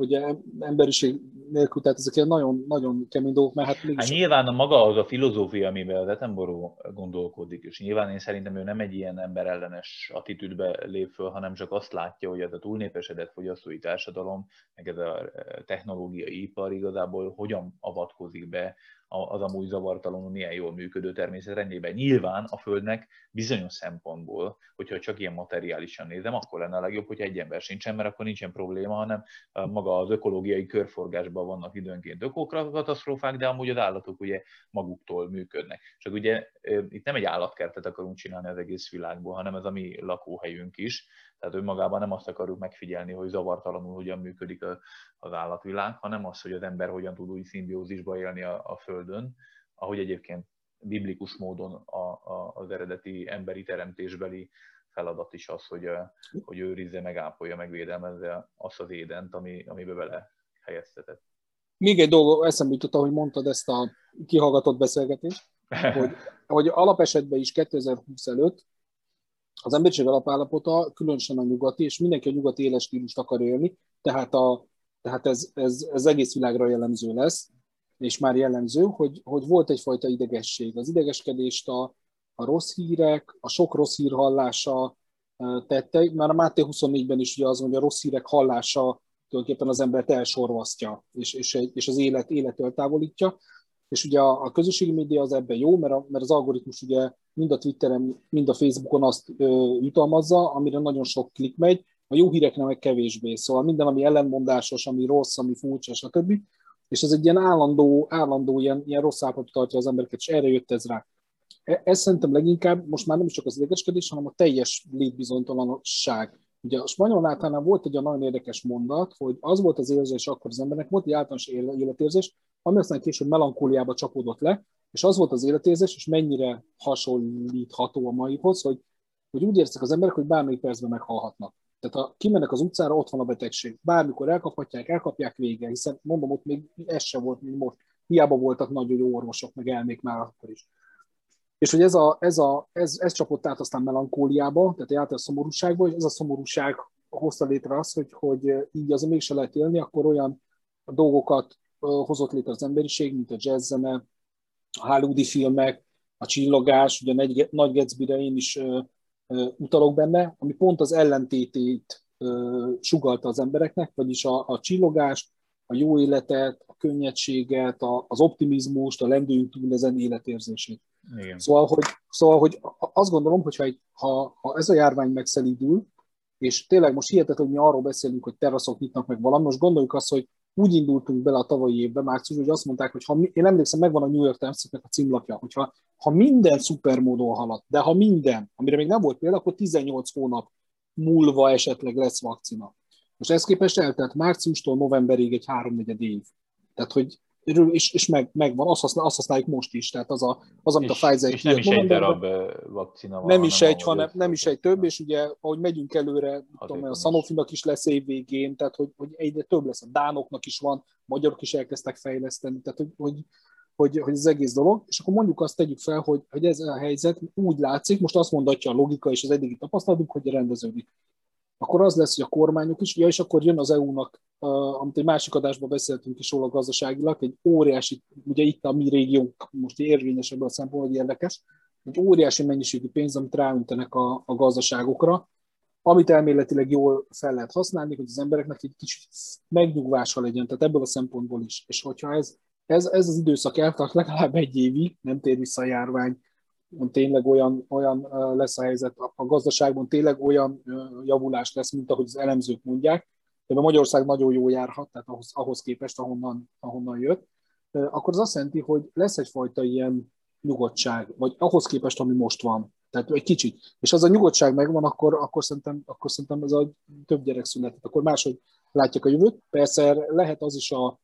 hogy emberiség nélkül, tehát ezek ilyen nagyon, nagyon kemény dolgok, mert hát mégis... Hát nyilván a maga az a filozófia, amivel az Attenborough gondolkodik, és nyilván én szerintem ő nem egy ilyen emberellenes attitűdbe lép föl, hanem csak azt látja, hogy ez a túlnépesedett fogyasztói társadalom, meg ez a technológiai ipar igazából hogyan avatkozik be az amúgy zavartalanul milyen jól működő természetrendjében. Nyilván a Földnek bizonyos szempontból, hogyha csak ilyen materiálisan nézem, akkor lenne a legjobb, hogy egy ember sincsen, mert akkor nincsen probléma, hanem maga az ökológiai körforgásban vannak időnként ökokatasztrófák, de amúgy az állatok ugye maguktól működnek. Csak ugye itt nem egy állatkertet akarunk csinálni az egész világból, hanem ez a mi lakóhelyünk is, tehát önmagában nem azt akarjuk megfigyelni, hogy zavartalanul hogyan működik az állatvilág, hanem az, hogy az ember hogyan tud új szimbiózisba élni a, a Földön, ahogy egyébként biblikus módon a, a, az eredeti emberi teremtésbeli feladat is az, hogy, hogy őrizze, megápolja, megvédelmezze azt az édent, ami, amiben vele helyeztetett. Még egy dolog eszembe jutott, ahogy mondtad ezt a kihallgatott beszélgetést, hogy, hogy alapesetben is 2020 előtt az emberiség alapállapota, különösen a nyugati, és mindenki a nyugati éles stílust akar élni, tehát, a, tehát ez, ez, ez egész világra jellemző lesz, és már jellemző, hogy, hogy volt egyfajta idegesség. Az idegeskedést a, a rossz hírek, a sok rossz hír hallása tette, már a Máté 24-ben is ugye az, hogy a rossz hírek hallása tulajdonképpen az embert elsorvasztja, és, és, és az élet életől távolítja. És ugye a, a közösségi média az ebben jó, mert, a, mert az algoritmus ugye mind a Twitteren, mind a Facebookon azt ö, jutalmazza, amire nagyon sok klik megy, a jó híreknek meg kevésbé. Szóval minden, ami ellenmondásos, ami rossz, ami furcsa, stb. És ez egy ilyen állandó, állandó ilyen, ilyen rossz állapot tartja az embereket, és erre jött ez rá. E, ez szerintem leginkább most már nem is csak az idegeskedés, hanem a teljes létbizonytalanság. Ugye a spanyol általán volt egy nagyon érdekes mondat, hogy az volt az érzés akkor az embernek, volt egy általános életérzés, ami aztán később melankóliába csapódott le, és az volt az életérzés, és mennyire hasonlítható a maihoz, hogy, hogy úgy érzik az emberek, hogy bármelyik percben meghalhatnak. Tehát ha kimennek az utcára, ott van a betegség. Bármikor elkaphatják, elkapják vége, hiszen mondom, ott még ez sem volt, mint most. Hiába voltak nagyon jó orvosok, meg elmék már akkor is. És hogy ez, a, ez, a, ez, ez csapott át aztán melankóliába, tehát át a szomorúságba, és ez a szomorúság hozta létre azt, hogy, hogy így az mégse lehet élni, akkor olyan dolgokat hozott létre az emberiség, mint a jazz zene, a hollywoodi filmek, a csillogás, ugye a Nagy Gatsby-re én is ö, ö, utalok benne, ami pont az ellentétét ö, sugalta az embereknek, vagyis a, a csillogás, a jó életet, a könnyedséget, a, az optimizmust, a lendüljünk túl ezen életérzését. Igen. Szóval, hogy, szóval, hogy azt gondolom, hogy ha, ha ez a járvány megszelídül, és tényleg most hihetetlen, hogy mi arról beszélünk, hogy teraszok nyitnak meg valami, most gondoljuk azt, hogy úgy indultunk bele a tavalyi évbe, március, hogy azt mondták, hogy ha mi, én emlékszem, megvan a New York times a címlapja, hogyha ha minden szupermódon halad, de ha minden, amire még nem volt példa, akkor 18 hónap múlva esetleg lesz vakcina. Most ezt képest eltelt márciustól novemberig egy háromnegyed év. Tehát, hogy és, és meg, megvan, azt, használ, azt használjuk most is, tehát az, a, az amit és, a Pfizer És nem is egy darab vakcina van. Nem is egy, hanem nem is egy több, és ugye, ahogy megyünk előre, tudom, a Sanofinak is lesz évvégén, tehát hogy, hogy egyre több lesz, a Dánoknak is van, magyarok is elkezdtek fejleszteni, tehát hogy, hogy, hogy, hogy az egész dolog, és akkor mondjuk azt tegyük fel, hogy, hogy ez a helyzet úgy látszik, most azt mondatja a logika és az eddigi tapasztalatunk, hogy rendeződik akkor az lesz, hogy a kormányok is, ja, és akkor jön az EU-nak, amit egy másik adásban beszéltünk is róla gazdaságilag, egy óriási, ugye itt a mi régiónk most érvényes ebből a szempontból, hogy érdekes, egy óriási mennyiségű pénz, amit ráüntenek a, a gazdaságokra, amit elméletileg jól fel lehet használni, hogy az embereknek egy kicsit megnyugvása legyen, tehát ebből a szempontból is. És hogyha ez, ez, ez az időszak eltart legalább egy évig, nem tér vissza a járvány, tényleg olyan, olyan lesz a helyzet, a gazdaságban tényleg olyan javulás lesz, mint ahogy az elemzők mondják, de Magyarország nagyon jó járhat, tehát ahhoz, ahhoz képest, ahonnan, ahonnan jött, akkor az azt jelenti, hogy lesz egyfajta ilyen nyugodtság, vagy ahhoz képest, ami most van. Tehát egy kicsit. És az a nyugodtság megvan, akkor, akkor, szerintem, akkor szerintem ez a több gyerek született. Akkor máshogy látják a jövőt. Persze lehet az is a,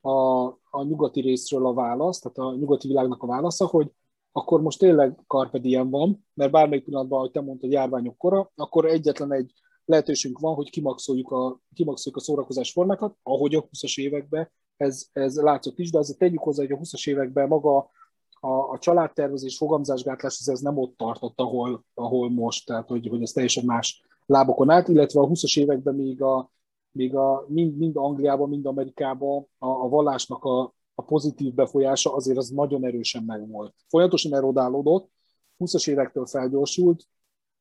a, a nyugati részről a válasz, tehát a nyugati világnak a válasza, hogy akkor most tényleg Carpe Diem van, mert bármelyik pillanatban, ahogy te mondtad, járványok kora, akkor egyetlen egy lehetőségünk van, hogy kimaxoljuk a, kimaxoljuk a szórakozás formákat, ahogy a 20-as években ez, ez látszott is, de azért tegyük hozzá, hogy a 20-as években maga a, a családtervezés, fogamzásgátlás, ez, ez nem ott tartott, ahol, ahol most, tehát hogy, hogy ez teljesen más lábokon állt, illetve a 20-as években még, a, még a, mind, mind Angliában, mind Amerikában a, a vallásnak a, a pozitív befolyása azért az nagyon erősen megvolt. Folyamatosan erodálódott, 20-as évektől felgyorsult,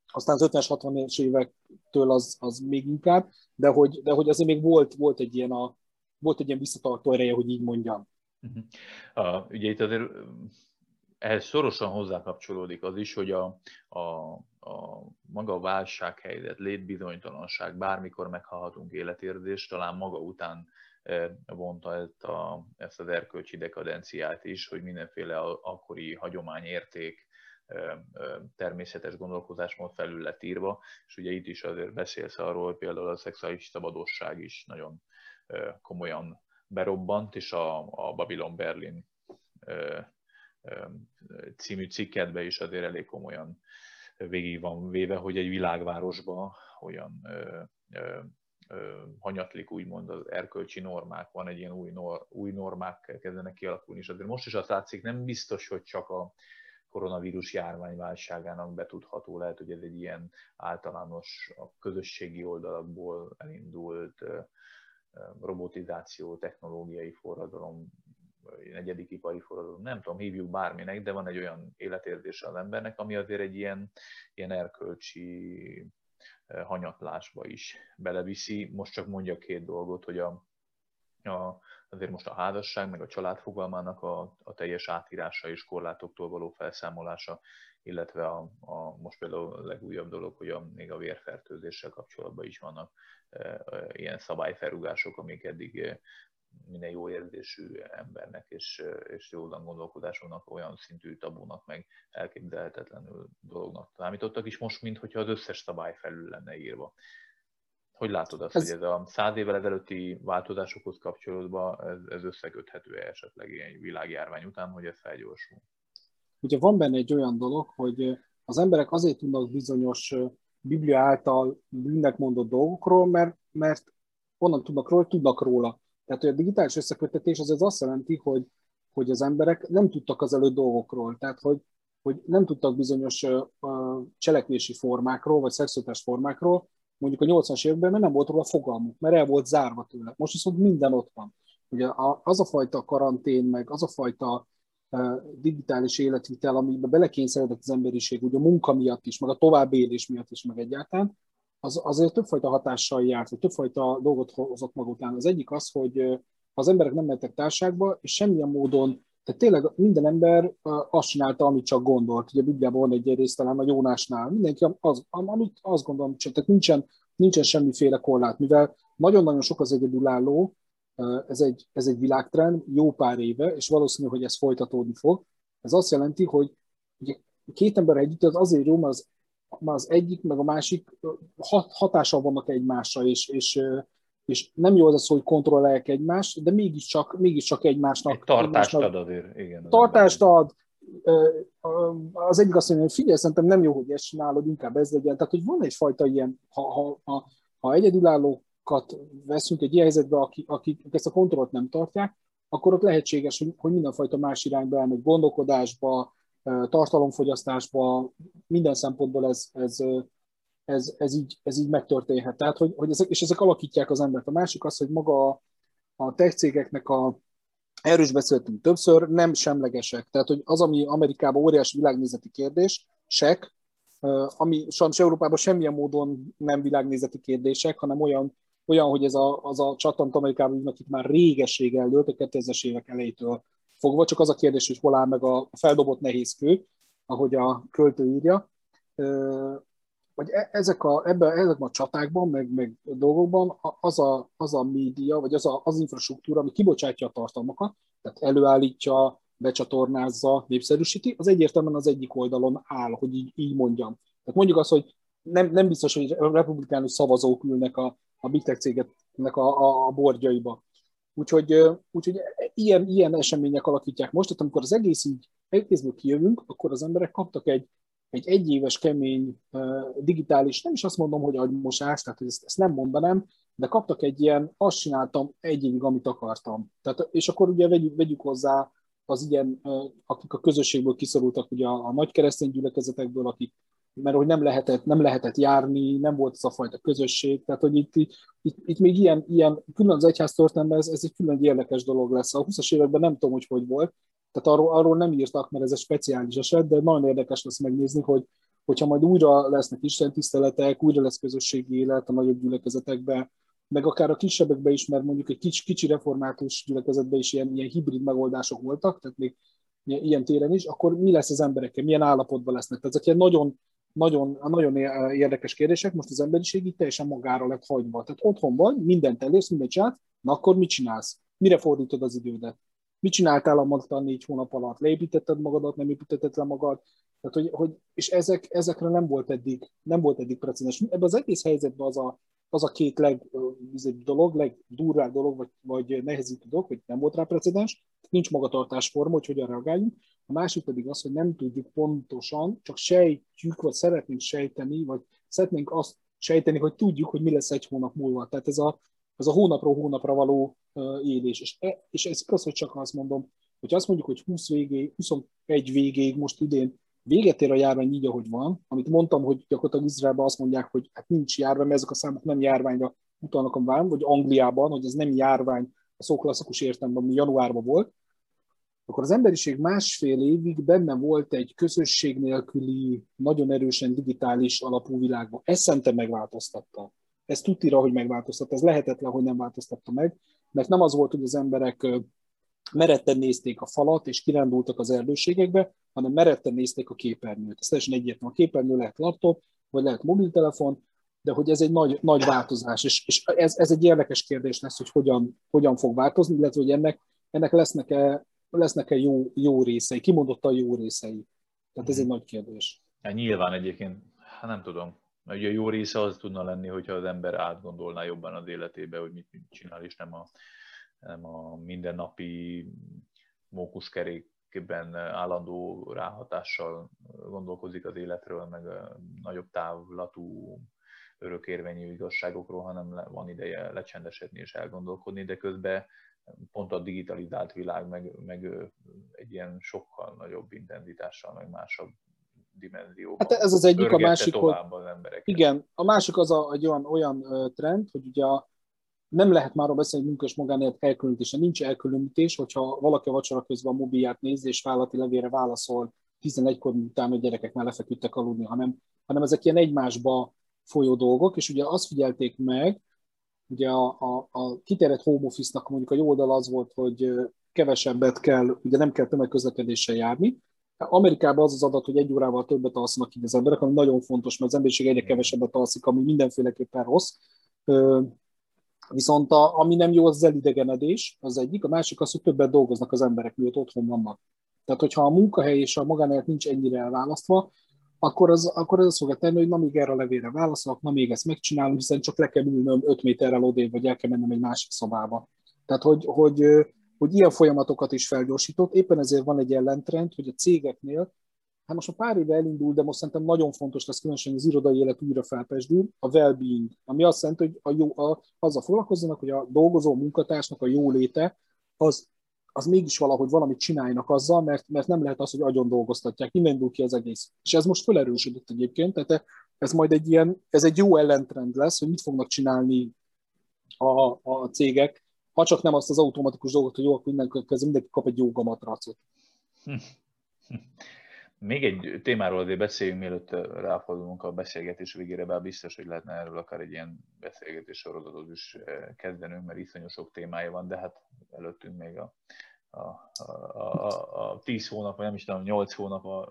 aztán az 50-es, 60-es évektől az, az még inkább, de hogy, de hogy azért még volt, volt, egy ilyen a, volt egy ilyen visszatartó ereje, hogy így mondjam. Uh, ugye itt azért ehhez szorosan hozzákapcsolódik az is, hogy a, a, a maga válsághelyzet, létbizonytalanság, bármikor meghalhatunk életérzést, talán maga után vonta ezt, a, ezt az erkölcsi dekadenciát is, hogy mindenféle akkori hagyományérték, természetes gondolkozásmód felül lett írva, és ugye itt is azért beszélsz arról, hogy például a szexuális szabadosság is nagyon komolyan berobbant, és a, a Babylon Berlin című cikkedbe is azért elég komolyan végig van véve, hogy egy világvárosban olyan hanyatlik úgymond az erkölcsi normák, van egy ilyen új, nor, új normák kezdenek kialakulni, és azért most is azt látszik, nem biztos, hogy csak a koronavírus járványválságának betudható, lehet, hogy ez egy ilyen általános a közösségi oldalakból elindult robotizáció, technológiai forradalom, negyedik ipari forradalom, nem tudom, hívjuk bárminek, de van egy olyan életérzése az embernek, ami azért egy ilyen, ilyen erkölcsi hanyatlásba is beleviszi. Most csak mondja két dolgot, hogy a, a, azért most a házasság, meg a család fogalmának a, a teljes átírása és korlátoktól való felszámolása, illetve a, a most például a legújabb dolog, hogy a, még a vérfertőzéssel kapcsolatban is vannak e, e, ilyen szabályfelrugások, amik eddig minden jó érzésű embernek és, és józan gondolkodásúnak olyan szintű tabúnak, meg elképzelhetetlenül dolognak számítottak, és most, mintha az összes szabály felül lenne írva. Hogy látod azt, ez... hogy ez a száz évvel ezelőtti változásokhoz kapcsolódva ez, ez összeköthető-e esetleg ilyen világjárvány után, hogy ez felgyorsul? Ugye van benne egy olyan dolog, hogy az emberek azért tudnak bizonyos Biblia által bűnnek mondott dolgokról, mert, mert onnan tudnak róla, tudnak róla. Tehát hogy a digitális összekötetés az, az azt jelenti, hogy, hogy az emberek nem tudtak az előtt dolgokról. Tehát, hogy, hogy nem tudtak bizonyos cselekvési formákról, vagy szexuális formákról, mondjuk a 80-as években, mert nem volt róla fogalmuk, mert el volt zárva tőle. Most viszont minden ott van. Ugye az a fajta karantén, meg az a fajta digitális életvitel, amiben belekényszeredett az emberiség, ugye a munka miatt is, meg a továbbélés miatt is, meg egyáltalán, az azért többfajta hatással járt, vagy többfajta dolgot hozott maga után. Az egyik az, hogy az emberek nem mentek társágba, és semmilyen módon, tehát tényleg minden ember azt csinálta, amit csak gondolt. Ugye Bibliában van egy rész talán a Jónásnál. Mindenki az, amit azt gondolom, tehát nincsen, nincsen semmiféle korlát, mivel nagyon-nagyon sok az egyedülálló, ez egy, ez egy világtrend, jó pár éve, és valószínű, hogy ez folytatódni fog. Ez azt jelenti, hogy ugye két ember együtt az azért jó, mert az az egyik, meg a másik hatással vannak egymásra, és, és, és nem jó az az, hogy kontrollálják egymást, de mégiscsak, mégiscsak egymásnak. Egy tartást egymásnak, ad azért, igen. Tartást ad, az egyik azt mondja, hogy figyelj, szerintem nem jó, hogy ezt csinálod, inkább ez legyen. Tehát, hogy van egyfajta ilyen, ha, ha, ha, ha egyedülállókat veszünk egy ilyen helyzetbe, akik, akik ezt a kontrollt nem tartják, akkor ott lehetséges, hogy, hogy mindenfajta más irányba elmegy, gondolkodásba, tartalomfogyasztásba, minden szempontból ez, ez, ez, ez, így, ez így megtörténhet. Tehát, hogy, hogy ezek, és ezek alakítják az embert. A másik az, hogy maga a, a tech cégeknek a, erről is beszéltünk többször, nem semlegesek. Tehát, hogy az, ami Amerikában óriási világnézeti kérdés, sek, ami sajnos Európában semmilyen módon nem világnézeti kérdések, hanem olyan, olyan hogy ez a, az a csatant Amerikában, akik már réges-rég eldőlt, a 2000-es évek elejétől fogva, csak az a kérdés, hogy hol áll meg a feldobott nehéz kő, ahogy a költő írja. Vagy e, ezek a, ebben, ezekben a csatákban, meg, meg dolgokban az a, az a média, vagy az a, az infrastruktúra, ami kibocsátja a tartalmakat, tehát előállítja, becsatornázza, népszerűsíti, az egyértelműen az egyik oldalon áll, hogy így, így mondjam. Tehát mondjuk azt, hogy nem, nem biztos, hogy republikánus szavazók ülnek a, a big tech cégeknek a, a, a bordjaiba. Úgyhogy, úgyhogy ilyen, ilyen események alakítják most, tehát amikor az egész így egészből kijövünk, akkor az emberek kaptak egy, egy egyéves kemény digitális, nem is azt mondom, hogy agymosás, tehát ezt, ezt nem mondanám, de kaptak egy ilyen, azt csináltam egy évig, amit akartam. Tehát, és akkor ugye vegyük, vegyük hozzá az ilyen, akik a közösségből kiszorultak, ugye a, a nagy keresztény gyülekezetekből, akik mert hogy nem lehetett, nem lehetett járni, nem volt az a fajta közösség, tehát hogy itt, itt, itt még ilyen, ilyen külön az egyház történetben ez, ez egy külön érdekes dolog lesz. A 20-as években nem tudom, hogy hogy volt, tehát arról, arról nem írtak, mert ez egy speciális eset, de nagyon érdekes lesz megnézni, hogy hogyha majd újra lesznek istentiszteletek, újra lesz közösségi élet a nagyobb gyülekezetekben, meg akár a kisebbekben is, mert mondjuk egy kicsi, kicsi református gyülekezetben is ilyen, ilyen hibrid megoldások voltak, tehát még ilyen téren is, akkor mi lesz az emberekkel, milyen állapotban lesznek. Tehát ezek ilyen nagyon nagyon, nagyon érdekes kérdések, most az emberiség itt teljesen magára lett hagyva. Tehát otthon vagy, mindent elérsz, mindent csinálsz, na akkor mit csinálsz? Mire fordítod az idődet? Mit csináltál a négy hónap alatt? Leépítetted magadat, nem építetted le magad? Tehát, hogy, hogy, és ezek, ezekre nem volt eddig, nem volt eddig precedens. Ebben az egész helyzetben az a, az a két leg dolog, legdurvább dolog, vagy, vagy nehezítő dolog, hogy nem volt rá precedens, nincs magatartásforma, hogy hogyan reagáljunk. A másik pedig az, hogy nem tudjuk pontosan, csak sejtjük, vagy szeretnénk sejteni, vagy szeretnénk azt sejteni, hogy tudjuk, hogy mi lesz egy hónap múlva. Tehát ez a, ez a hónapról hónapra való élés. És, e, és ez igaz, hogy csak azt mondom, hogy azt mondjuk, hogy 20 végéig, 21 végéig most idén véget ér a járvány így, ahogy van, amit mondtam, hogy gyakorlatilag Izraelben azt mondják, hogy hát nincs járvány, mert ezek a számok nem járványra utalnak a vám, vagy Angliában, hogy ez nem járvány a szó klasszikus értelemben, ami januárban volt, akkor az emberiség másfél évig benne volt egy közösség nélküli, nagyon erősen digitális alapú világban. Ez szerintem megváltoztatta. Ez tutira, hogy megváltoztatta. Ez lehetetlen, hogy nem változtatta meg, mert nem az volt, hogy az emberek meretten nézték a falat, és kirándultak az erdőségekbe, hanem meretten nézték a képernyőt. Ez teljesen egyértelmű. A képernyő lehet laptop, vagy lehet mobiltelefon, de hogy ez egy nagy, nagy változás, és, és ez, ez egy érdekes kérdés lesz, hogy hogyan, hogyan fog változni, illetve hogy ennek, ennek lesznek-e, lesznek-e jó, jó részei, kimondottan jó részei. Tehát ez egy nagy kérdés. Ja, nyilván egyébként, hát nem tudom, ugye a jó része az tudna lenni, hogyha az ember átgondolná jobban az életébe, hogy mit, mit csinál, és nem a, nem a mindennapi mókuszkerékben állandó ráhatással gondolkozik az életről, meg a nagyobb távlatú örökérvényű igazságokról, hanem van ideje lecsendesedni és elgondolkodni, de közben pont a digitalizált világ, meg, meg egy ilyen sokkal nagyobb intenzitással, meg másabb dimenzióban. Hát ez az egyik, a másik, hogy, az embereket. igen, a másik az a, egy olyan, olyan trend, hogy ugye a, nem lehet már beszélni munkás magánélet elkülönítése. Nincs elkülönítés, hogyha valaki a vacsora közben a mobilját nézi, és vállalati levére válaszol 11-kor után, hogy gyerekek már lefeküdtek aludni, hanem, hanem ezek ilyen egymásba folyó dolgok, és ugye azt figyelték meg, ugye a, a, a kiterjedt home office-nak mondjuk a jó oldal az volt, hogy kevesebbet kell, ugye nem kell tömegközlekedéssel járni. Amerikában az az adat, hogy egy órával többet alszanak így az emberek, ami nagyon fontos, mert az emberiség egyre kevesebbet alszik, ami mindenféleképpen rossz. Viszont a, ami nem jó, az az elidegenedés, az egyik. A másik az, hogy többet dolgoznak az emberek, miatt otthon vannak. Tehát, hogyha a munkahely és a magánélet nincs ennyire elválasztva, akkor az, akkor az azt fogja tenni, hogy na még erre a levélre válaszolok, na még ezt megcsinálom, hiszen csak le kell ülnöm 5 méterrel odébb, vagy el kell mennem egy másik szobába. Tehát, hogy, hogy, hogy ilyen folyamatokat is felgyorsított. Éppen ezért van egy ellentrend, hogy a cégeknél, hát most a pár éve elindul, de most szerintem nagyon fontos lesz, különösen az irodai élet újra felpesdül, a well-being, ami azt jelenti, hogy a jó, a, azzal foglalkozzanak, hogy a dolgozó munkatársnak a jóléte az az mégis valahogy valamit csináljanak azzal, mert, mert nem lehet az, hogy agyon dolgoztatják. Innen indul ki az egész. És ez most felerősödött egyébként, tehát ez majd egy ilyen, ez egy jó ellentrend lesz, hogy mit fognak csinálni a, a cégek, ha csak nem azt az automatikus dolgot, hogy jó, akkor mindenki, mindenki kap egy jó gamatracot. Még egy témáról azért beszéljünk, mielőtt ráfordulunk a beszélgetés végére, bár biztos, hogy lehetne erről akár egy ilyen beszélgetés sorozatot is kezdenünk, mert iszonyú sok témája van, de hát előttünk még a, a, a, a, a 10 hónap, vagy nem is tudom, 8 hónap a,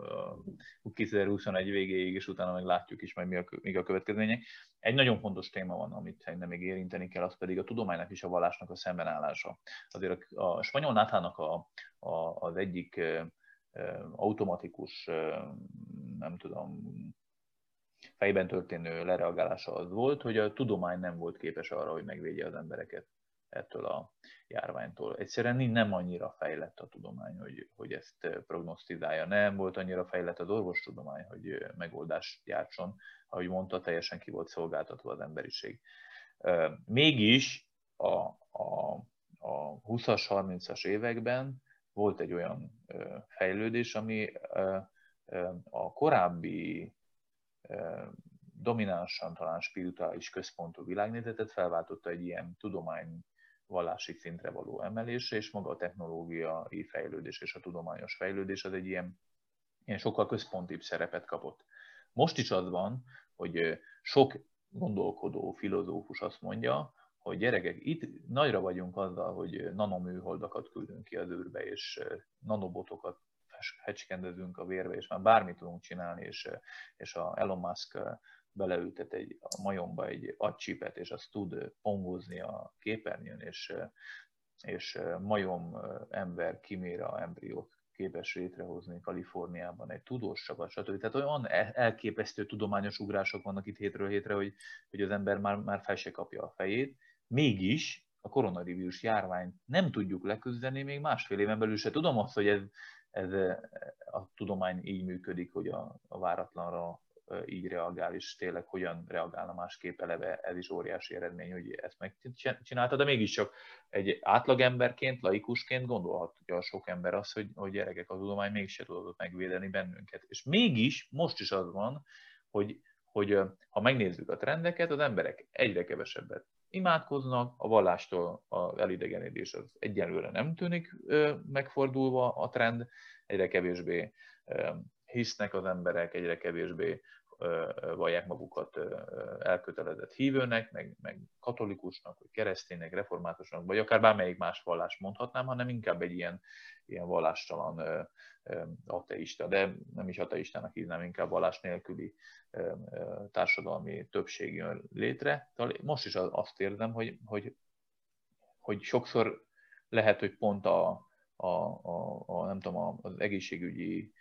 a 2021 végéig, és utána meg látjuk is majd mi a, mi a következmények. Egy nagyon fontos téma van, amit szerintem még érinteni kell, az pedig a tudománynak és a vallásnak a szembenállása. Azért a, a spanyol náthának a, a, az egyik automatikus, nem tudom, fejben történő lereagálása az volt, hogy a tudomány nem volt képes arra, hogy megvédje az embereket ettől a járványtól. Egyszerűen nem annyira fejlett a tudomány, hogy, hogy ezt prognosztizálja. Nem volt annyira fejlett az orvostudomány, hogy megoldást gyártson. Ahogy mondta, teljesen ki volt szolgáltatva az emberiség. Mégis a, a, a 20-as, 30-as években volt egy olyan fejlődés, ami a korábbi dominánsan talán spirituális központú világnézetet felváltotta egy ilyen tudomány vallási szintre való emelésre, és maga a technológiai fejlődés és a tudományos fejlődés az egy ilyen, ilyen sokkal központibb szerepet kapott. Most is az van, hogy sok gondolkodó filozófus azt mondja, hogy gyerekek, itt nagyra vagyunk azzal, hogy nanoműholdakat küldünk ki az űrbe, és nanobotokat hecskendezünk a vérbe, és már bármit tudunk csinálni, és, és a Elon Musk beleültet egy, a majomba egy agycsipet, és azt tud pongozni a képernyőn, és, és majom ember kiméra embriót képes létrehozni Kaliforniában egy tudós csapat, stb. Tehát olyan elképesztő tudományos ugrások vannak itt hétről hétre, hogy, hogy az ember már, már fel se kapja a fejét, Mégis a koronavírus járványt nem tudjuk leküzdeni, még másfél éven belül se tudom azt, hogy ez, ez a tudomány így működik, hogy a, a váratlanra így reagál, és tényleg hogyan reagálna másképp eleve, ez is óriási eredmény, hogy ezt megcsinálta, de mégiscsak egy átlagemberként, laikusként gondolhatja sok ember azt, hogy, hogy gyerekek, a tudomány mégse tudott megvédeni bennünket. És mégis most is az van, hogy, hogy ha megnézzük a trendeket, az emberek egyre kevesebbet imádkoznak, a vallástól az elidegenedés az egyelőre nem tűnik megfordulva a trend, egyre kevésbé hisznek az emberek, egyre kevésbé vallják magukat elkötelezett hívőnek, meg, meg katolikusnak, vagy kereszténynek, reformátusnak, vagy akár bármelyik más vallást mondhatnám, hanem inkább egy ilyen, ilyen vallástalan ateista, de nem is ateistának hívnám, inkább vallás nélküli társadalmi többség jön létre. Most is azt érzem, hogy, hogy, hogy sokszor lehet, hogy pont a, a, a, a nem tudom, az egészségügyi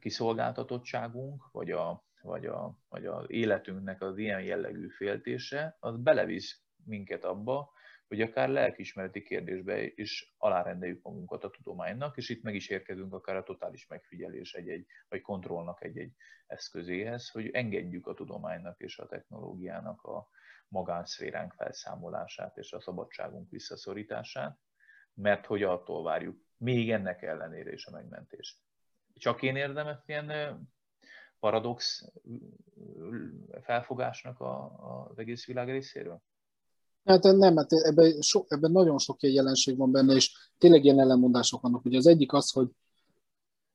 kiszolgáltatottságunk, vagy, a, vagy, a, vagy az életünknek az ilyen jellegű féltése, az belevisz minket abba, hogy akár lelkismereti kérdésbe is alárendeljük magunkat a tudománynak, és itt meg is érkezünk akár a totális megfigyelés egy-egy, vagy kontrollnak egy-egy eszközéhez, hogy engedjük a tudománynak és a technológiának a magánszféránk felszámolását és a szabadságunk visszaszorítását, mert hogy attól várjuk még ennek ellenére is a megmentést. Csak én érzem ezt ilyen paradox felfogásnak az egész világ részéről? Hát nem, hát ebben, so, ebben nagyon sok ilyen jelenség van benne, és tényleg ilyen ellenmondások vannak. Ugye az egyik az, hogy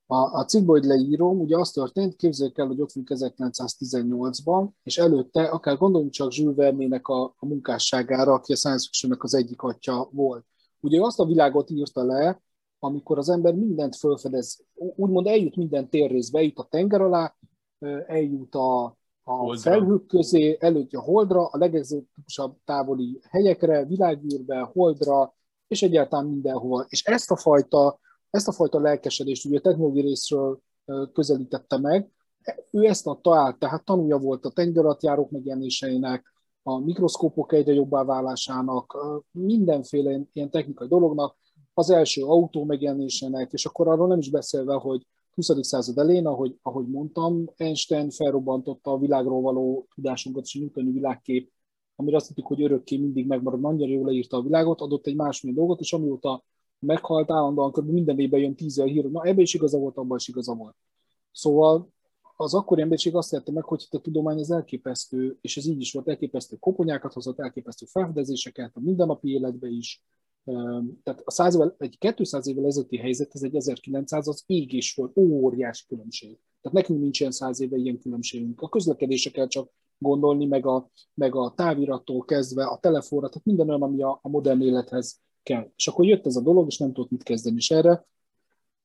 a, a cikkből, hogy leírom, ugye az történt, képzeljük el, hogy ott vagyunk 1918-ban, és előtte, akár gondoljunk csak Jules Verne-nek a, a munkásságára, aki a science fiction az egyik atya volt. Ugye azt a világot írta le, amikor az ember mindent felfedez, úgymond eljut minden térrészbe, eljut a tenger alá, eljut a, a holdra. felhők közé, előtt a holdra, a legegzotikusabb távoli helyekre, világűrbe, holdra, és egyáltalán mindenhova. És ezt a fajta, ezt a fajta lelkesedést ugye a technológiai részről közelítette meg, ő ezt adta át, tehát tanulja volt a tengeralattjárók megjelenéseinek, a mikroszkópok egyre jobbá válásának, mindenféle ilyen technikai dolognak, az első autó megjelenésének, és akkor arról nem is beszélve, hogy 20. század elején, ahogy, ahogy mondtam, Einstein felrobbantotta a világról való tudásunkat, és a newtoni világkép, amire azt hittük, hogy örökké mindig megmarad, annyira jól leírta a világot, adott egy másmilyen dolgot, és amióta meghalt állandóan, kb. minden évben jön tízzel hír, na ebben is igaza volt, abban is igaza volt. Szóval az akkori emberiség azt tette meg, hogy a tudomány az elképesztő, és ez így is volt, elképesztő koponyákat hozott, elképesztő felfedezéseket a mindennapi életbe is. Tehát a 100 évvel, egy 200 évvel ezelőtti helyzet, ez egy 1900, az ég és föld, óriás különbség. Tehát nekünk nincsen 100 éve ilyen különbségünk. A közlekedésre kell csak gondolni, meg a, meg a távirattól kezdve, a telefonra, tehát minden olyan, ami a, a modern élethez kell. És akkor jött ez a dolog, és nem tudott mit kezdeni. És erre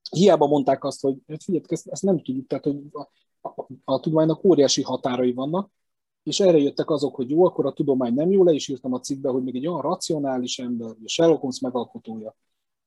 hiába mondták azt, hogy hát figyelj, ezt nem tudjuk, tehát hogy a, a, a tudománynak óriási határai vannak, és erre jöttek azok, hogy jó, akkor a tudomány nem jó, le is írtam a cikkbe, hogy még egy olyan racionális ember, a Sherlock Holmes megalkotója,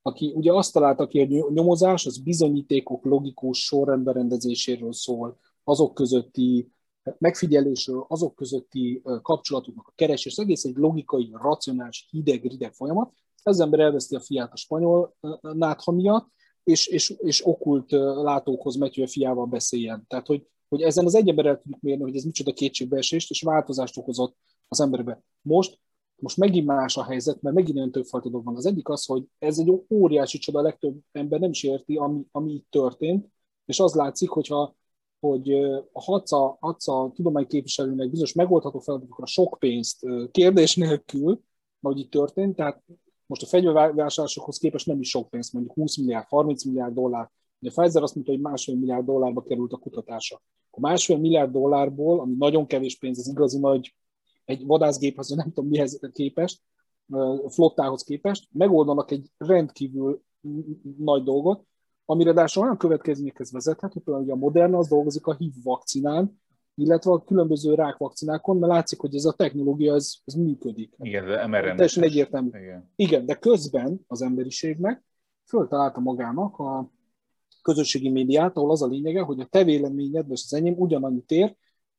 aki ugye azt találta ki, hogy nyomozás az bizonyítékok logikus sorrendberendezéséről szól, azok közötti megfigyelésről, azok közötti kapcsolatoknak a keresés, egész egy logikai, racionális, hideg-rideg folyamat. Ez ember elveszti a fiát a spanyol nátha miatt, és, és, és okult látókhoz megy, hogy a fiával beszéljen. Tehát, hogy, hogy ezen az egy emberrel tudjuk mérni, hogy ez micsoda kétségbeesést és változást okozott az emberbe. Most, most megint más a helyzet, mert megint olyan többfajta dolog van. Az egyik az, hogy ez egy óriási csoda, a legtöbb ember nem is érti, ami, ami itt történt, és az látszik, hogyha hogy a HACA, HACA tudományképviselőnek bizonyos megoldható feladatokra sok pénzt kérdés nélkül, ahogy itt történt, tehát most a fegyvervásárlásokhoz képest nem is sok pénz, mondjuk 20 milliárd, 30 milliárd dollár. De a Pfizer azt mondta, hogy másfél milliárd dollárba került a kutatása. A másfél milliárd dollárból, ami nagyon kevés pénz, az igazi nagy, egy vadászgéphez, nem tudom mihez képest, flottához képest, megoldanak egy rendkívül nagy dolgot, ami ráadásul olyan következményekhez vezethet, hogy például a Moderna az dolgozik a HIV vakcinán, illetve a különböző rákvakcinákon, mert látszik, hogy ez a technológia ez, ez működik. Igen, de mrna Teljesen egyértelmű. Igen. Igen, de közben az emberiségnek föltalálta magának a közösségi médiát, ahol az a lényege, hogy a te véleményed, vagy az enyém ugyanannyit ér,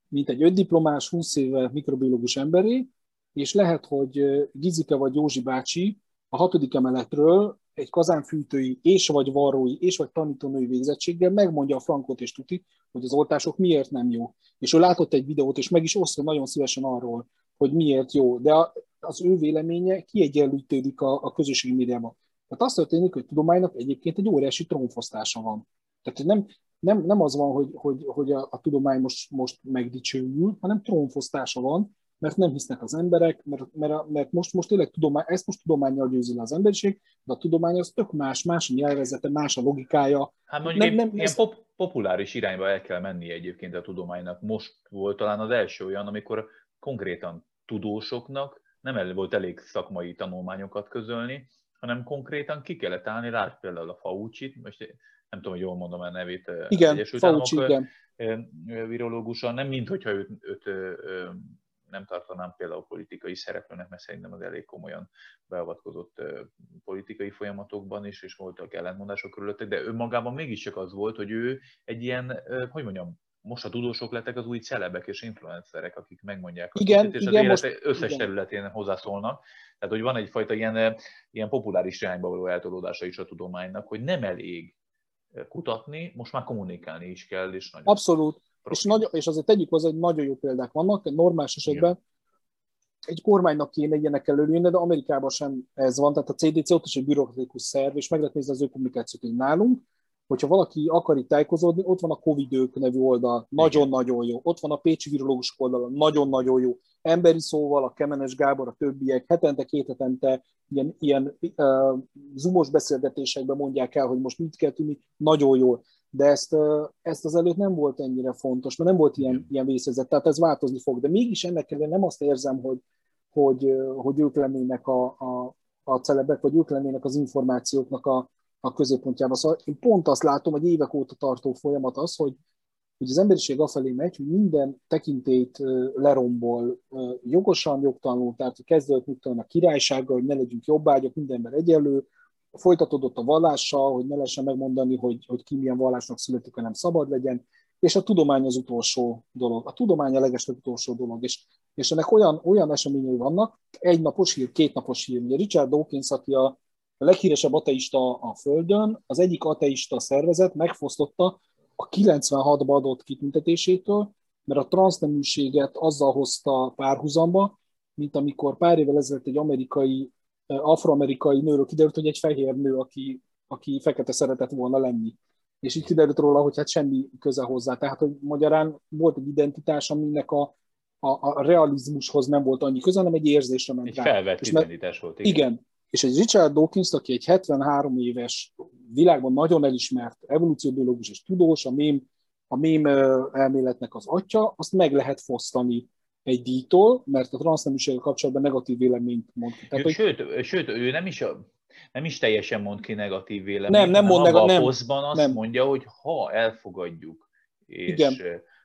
mint egy ötdiplomás, 20 éve mikrobiológus emberé, és lehet, hogy Gizike vagy Józsi bácsi a hatodik emeletről egy kazánfűtői és vagy varrói és vagy tanítónői végzettséggel megmondja a frankot és tuti, hogy az oltások miért nem jó. És ő látott egy videót, és meg is osztja nagyon szívesen arról, hogy miért jó. De az ő véleménye kiegyenlítődik a, a közösségi médiában. Tehát azt történik, hogy tudománynak egyébként egy óriási trónfosztása van. Tehát nem, nem, nem az van, hogy, hogy, hogy a, a tudomány most, most megdicsőül, hanem trónfosztása van, mert nem hisznek az emberek, mert, mert, mert most, most tényleg tudomány, ezt most tudományjal győzi le az emberiség, de a tudomány az tök más, más a nyelvezete, más a logikája. Hát mondjuk nem, nem, ilyen ezt... pop, populáris irányba el kell menni egyébként a tudománynak. Most volt talán az első olyan, amikor konkrétan tudósoknak nem el volt elég szakmai tanulmányokat közölni, hanem konkrétan ki kellett állni, rá például a Fauci-t, most nem tudom, hogy jól mondom a nevét, igen, Egyesült Fauci, igen. virológusa, nem mint hogyha őt, őt, nem tartanám például politikai szereplőnek, mert szerintem az elég komolyan beavatkozott politikai folyamatokban is, és voltak ellentmondások körülöttek, de önmagában mégiscsak az volt, hogy ő egy ilyen, hogy mondjam, most a tudósok lettek az új celebek és influencerek, akik megmondják a igen, és igen, az élet összes igen. területén hozzászólnak. Tehát, hogy van egyfajta ilyen, ilyen populáris irányba való eltolódása is a tudománynak, hogy nem elég kutatni, most már kommunikálni is kell. És nagyon Abszolút. És, nagy, és azért tegyük hozzá, hogy nagyon jó példák vannak, normális esetben Igen. egy kormánynak kéne ilyenek előjönni, de Amerikában sem ez van, tehát a CDC ott is egy bürokratikus szerv, és meg lehet nézni az ő kommunikációt, hogy nálunk, hogyha valaki akar itt tájékozódni, ott van a Covid nevű oldal, nagyon-nagyon jó. Ott van a Pécsi virológus oldal, nagyon-nagyon jó. Emberi szóval, a Kemenes Gábor, a többiek, hetente, két hetente ilyen, ilyen uh, zoomos beszélgetésekben mondják el, hogy most mit kell tudni, nagyon jól de ezt, ezt az előtt nem volt ennyire fontos, mert nem volt ilyen, ilyen vészhelyzet, tehát ez változni fog. De mégis ennek ellenére nem azt érzem, hogy, hogy, hogy ők lennének a, a, a celebek, vagy ők lennének az információknak a, a középpontjában. Szóval én pont azt látom, hogy évek óta tartó folyamat az, hogy, hogy az emberiség afelé megy, hogy minden tekintét lerombol jogosan, jogtalanul, tehát kezdődött mit tudom, a királysággal, hogy ne legyünk jobbágyok, mindenben egyenlő, folytatódott a vallással, hogy ne lehessen megmondani, hogy, hogy ki milyen vallásnak születik, hanem szabad legyen. és a tudomány az utolsó dolog. A tudomány a legesleg utolsó dolog, és, és ennek olyan, olyan eseményei vannak, egy napos hír, két napos hír. Ugye Richard Dawkins, aki a leghíresebb ateista a Földön, az egyik ateista szervezet megfosztotta a 96-ba adott kitüntetésétől, mert a transzneműséget azzal hozta párhuzamba, mint amikor pár évvel ezelőtt egy amerikai, afroamerikai nőről kiderült, hogy egy fehér nő, aki, aki fekete szeretett volna lenni. És így kiderült róla, hogy hát semmi köze hozzá. Tehát, hogy magyarán volt egy identitás, aminek a, a, a realizmushoz nem volt annyi köze, hanem egy érzésre ment egy rá. felvett és identitás volt. Igen. igen. És egy Richard Dawkins, aki egy 73 éves, világban nagyon elismert evolúcióbiológus és tudós, a mém, a mém elméletnek az atya, azt meg lehet fosztani egy díjtól, mert a transzneműséggel kapcsolatban negatív véleményt mond ki. Tehát, sőt, hogy... sőt, ő nem is, a, nem is teljesen mond ki negatív véleményt, nem, nem mond neg- nem, azt nem. mondja, hogy ha elfogadjuk, és, Igen.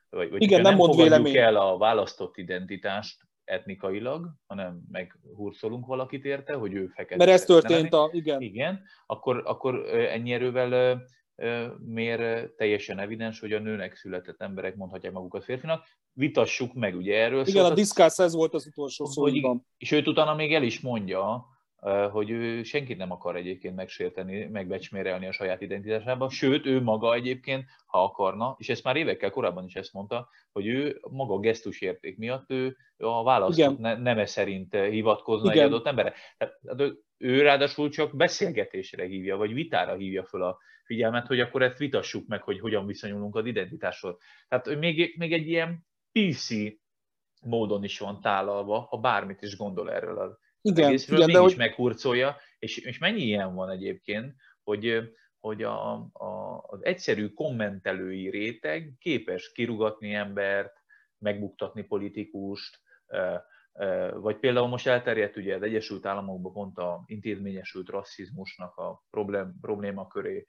vagy, vagy Igen, nem, nem mond fogadjuk vélemény. el a választott identitást etnikailag, hanem meghurcolunk valakit érte, hogy ő fekete. Mert ez történt, a, igen. Igen, akkor, akkor ennyi erővel miért teljesen evidens, hogy a nőnek született emberek mondhatják magukat férfinak. Vitassuk meg, ugye erről Igen, szólt, a diszkász ez volt az utolsó szó. És őt utána még el is mondja, hogy ő senkit nem akar egyébként megsérteni, megbecsmérelni a saját identitásában, sőt, ő maga egyébként, ha akarna, és ezt már évekkel korábban is ezt mondta, hogy ő maga a gesztusérték miatt ő a választott Igen. neme szerint hivatkozna Igen. egy adott emberre. Tehát ő ráadásul csak beszélgetésre hívja, vagy vitára hívja föl a figyelmet, hogy akkor ezt vitassuk meg, hogy hogyan viszonyulunk az identitáshoz. Tehát ő még, még egy ilyen PC módon is van tálalva, ha bármit is gondol erről az igen, igen, mégis hogy... meghurcolja, és, és mennyi ilyen van egyébként, hogy, hogy a, a, az egyszerű kommentelői réteg képes kirugatni embert, megbuktatni politikust, vagy például most elterjedt ugye az Egyesült Államokban pont a intézményesült rasszizmusnak a problém, probléma köré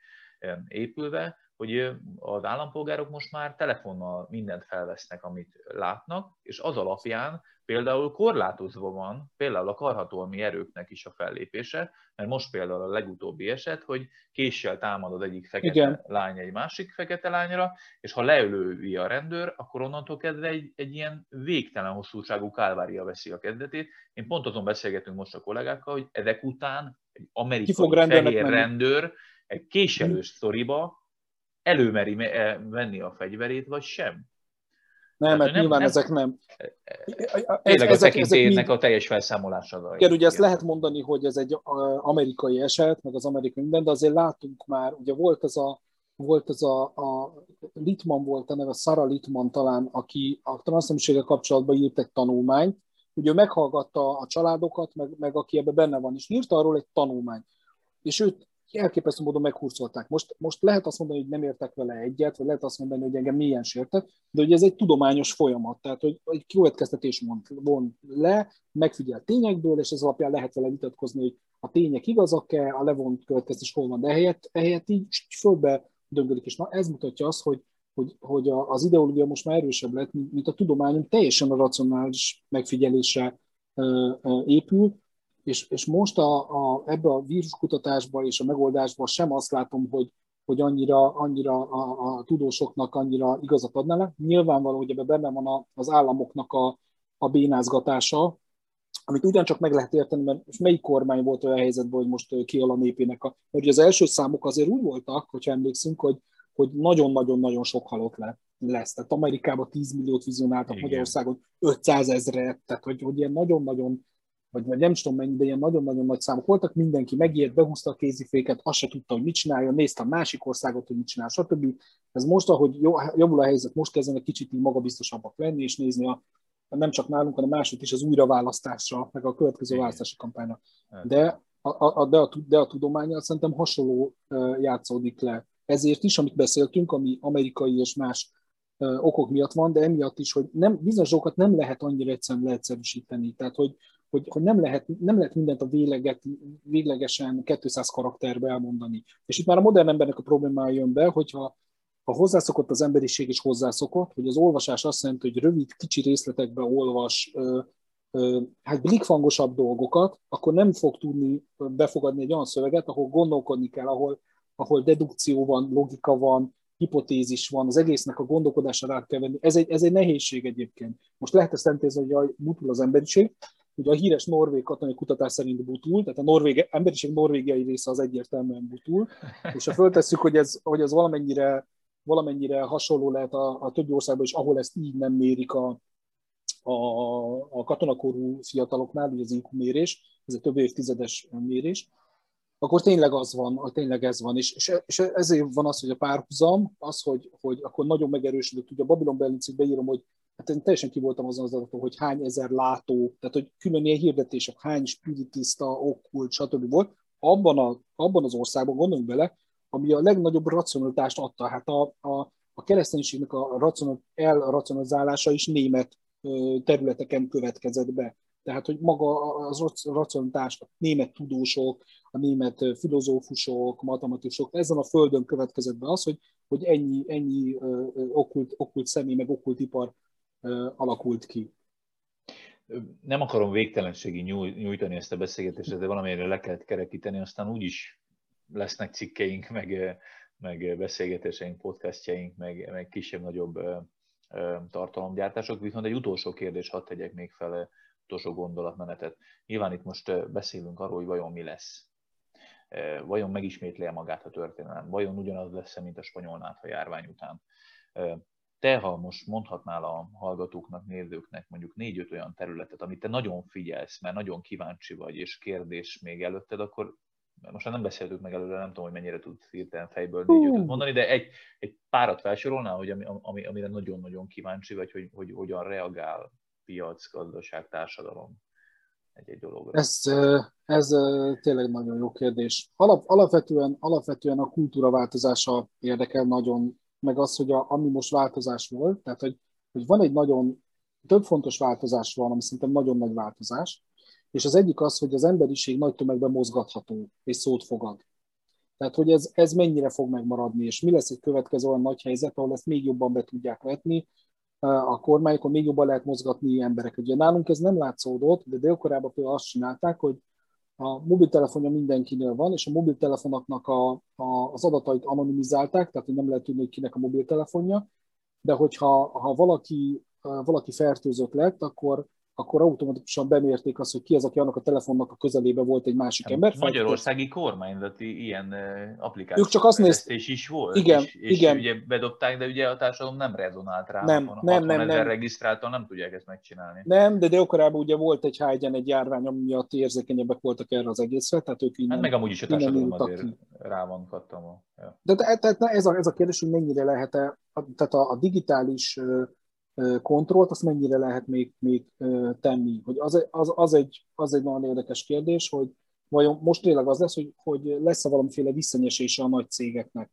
épülve, hogy az állampolgárok most már telefonnal mindent felvesznek, amit látnak, és az alapján például korlátozva van például a karhatalmi erőknek is a fellépése, mert most például a legutóbbi eset, hogy késsel támad az egyik fekete Igen. lány egy másik fekete lányra, és ha leölővi a rendőr, akkor onnantól kezdve egy, egy ilyen végtelen hosszúságú kálvária veszi a kezdetét. Én pont azon beszélgetünk most a kollégákkal, hogy ezek után egy amerikai fehér rendőr egy késelős sztoriba előmeri venni a fegyverét, vagy sem. Nem, mert nem, nyilván nem, ezek nem. Tényleg a tekintélynek a teljes felszámolása. Igen, ugye ezt lehet mondani, hogy ez egy amerikai eset, meg az amerikai minden, de azért látunk már, ugye volt ez a, volt ez a, a Litman volt a neve, Sara Litman talán, aki a transzneműséggel kapcsolatban írt egy tanulmányt, ugye ő meghallgatta a családokat, meg, meg aki ebben benne van, és írta arról egy tanulmányt. És őt elképesztő módon meghurcolták. Most, most lehet azt mondani, hogy nem értek vele egyet, vagy lehet azt mondani, hogy engem milyen sértett, de hogy ez egy tudományos folyamat, tehát hogy egy következtetés von, von le, megfigyel tényekből, és ez alapján lehet vele vitatkozni, hogy a tények igazak-e, a levont következtetés hol van, de ehelyett, ehelyett így fölbe döngölik, és na ez mutatja azt, hogy, hogy, hogy az ideológia most már erősebb lett, mint a tudományunk teljesen a racionális megfigyelése épül, és, és most a, a, ebbe a víruskutatásban és a megoldásban sem azt látom, hogy, hogy annyira, annyira a, a tudósoknak annyira igazat adnának. Nyilvánvaló, hogy ebben benne van a, az államoknak a, a bénázgatása, amit ugyancsak meg lehet érteni, mert melyik kormány volt olyan helyzetben, hogy most kial a népének a... Mert ugye az első számok azért úgy voltak, hogyha emlékszünk, hogy, hogy nagyon-nagyon-nagyon sok halott le, lesz. Tehát Amerikában 10 milliót vizionáltak, Igen. Magyarországon 500 ezret, tehát hogy, hogy ilyen nagyon-nagyon vagy, vagy nem tudom mennyi, de ilyen nagyon-nagyon nagy számok voltak, mindenki megijedt, behúzta a kéziféket, azt se tudta, hogy mit csinálja, nézte a másik országot, hogy mit csinál, stb. Ez most, ahogy jobbul a helyzet, most kezdenek kicsit így magabiztosabbak lenni, és nézni a, nem csak nálunk, hanem máshogy is az újraválasztásra, meg a következő Igen. választási kampányra. De a, a, de, a, de a tudományal szerintem hasonló játszódik le. Ezért is, amit beszéltünk, ami amerikai és más okok miatt van, de emiatt is, hogy nem, bizonyos dolgokat nem lehet annyira egyszerűen leegyszerűsíteni. Tehát, hogy, hogy, hogy nem, lehet, nem lehet mindent a véleget, véglegesen 200 karakterbe elmondani. És itt már a modern embernek a problémája jön be, hogyha ha hozzászokott az emberiség és hozzászokott, hogy az olvasás azt jelenti, hogy rövid, kicsi részletekbe olvas ö, ö, hát blikfangosabb dolgokat, akkor nem fog tudni befogadni egy olyan szöveget, ahol gondolkodni kell, ahol, ahol dedukció van, logika van, hipotézis van, az egésznek a gondolkodása rá kell venni. Ez egy, ez egy nehézség egyébként. Most lehet ezt szentézni, hogy a, butul az emberiség, Ugye a híres norvég katonai kutatás szerint butul, tehát a norvég, emberiség norvégiai része az egyértelműen butul, és ha föltesszük, hogy ez, hogy ez valamennyire, valamennyire hasonló lehet a, a többi országban is, ahol ezt így nem mérik a, a, a katonakorú fiataloknál, ugye az IQ mérés, ez egy több évtizedes mérés, akkor tényleg az van, tényleg ez van. És, és, és ezért van az, hogy a párhuzam, az, hogy, hogy akkor nagyon megerősödött. Ugye a Babylon Berlincig beírom, hogy hát én teljesen ki azon az adaton, hogy hány ezer látó, tehát hogy külön ilyen hirdetések, hány spiritista, okkult, stb. volt. Abban, a, abban az országban, gondoljunk bele, ami a legnagyobb racionalitást adta. Hát a, a, a kereszténységnek a racional, elracionalizálása is német területeken következett be. Tehát, hogy maga az racionalitás, a német tudósok, a német filozófusok, matematikusok, ezen a földön következett be az, hogy, hogy ennyi, ennyi okkult, okkult személy, meg okkult ipar alakult ki. Nem akarom végtelenségi nyújtani ezt a beszélgetést, de valamelyre le kellett kerekíteni, aztán úgyis lesznek cikkeink, meg, meg beszélgetéseink, podcastjaink, meg, meg kisebb-nagyobb tartalomgyártások. Viszont egy utolsó kérdés hadd tegyek még fel, utolsó gondolatmenetet. Nyilván itt most beszélünk arról, hogy vajon mi lesz. Vajon megismétli magát a történelem? Vajon ugyanaz lesz mint a spanyol nátha járvány után? Te, ha most mondhatnál a hallgatóknak, nézőknek mondjuk négy-öt olyan területet, amit te nagyon figyelsz, mert nagyon kíváncsi vagy, és kérdés még előtted, akkor most már nem beszéltük meg előre, nem tudom, hogy mennyire tudsz hirtelen fejből négy mondani, de egy, egy párat felsorolnál, hogy ami, ami, amire nagyon-nagyon kíváncsi vagy, hogy, hogy hogyan reagál piac, gazdaság, társadalom egy-egy dologra. Ez, ez tényleg nagyon jó kérdés. Alap, alapvetően, alapvetően a kultúra változása érdekel nagyon meg az, hogy a, ami most változás volt, tehát hogy, hogy van egy nagyon, több fontos változás van, ami szerintem nagyon nagy változás, és az egyik az, hogy az emberiség nagy tömegben mozgatható, és szót fogad. Tehát, hogy ez, ez mennyire fog megmaradni, és mi lesz egy következő olyan nagy helyzet, ahol ezt még jobban be tudják vetni, a kormányokon még jobban lehet mozgatni emberek. Ugye nálunk ez nem látszódott, de Dél-Koreában például azt csinálták, hogy a mobiltelefonja mindenkinél van, és a mobiltelefonoknak a, a, az adatait anonimizálták, tehát nem lehet tudni, hogy kinek a mobiltelefonja, de hogyha ha valaki, valaki fertőzött lett, akkor akkor automatikusan bemérték azt, hogy ki az, aki annak a telefonnak a közelébe volt egy másik hát, ember. Magyarországi kormányzati ilyen applikáció csak azt néz... is volt, igen, és, és igen. ugye bedobták, de ugye a társadalom nem rezonált rá. Nem, van, nem, nem, nem. regisztráltan nem tudják ezt megcsinálni. Nem, de dél ugye volt egy hágyan egy járvány, ami miatt érzékenyebbek voltak erre az egészre, tehát ők innen, Hát meg amúgy is a társadalom azért ki. rá van kattam. Ja. De, de, de, de ez, a, ez a kérdés, hogy mennyire lehet-e, tehát a, a digitális kontrollt, azt mennyire lehet még, még tenni. Hogy az, az, az, egy, az egy nagyon érdekes kérdés, hogy vajon most tényleg az lesz, hogy, hogy lesz-e valamiféle visszanyesése a nagy cégeknek.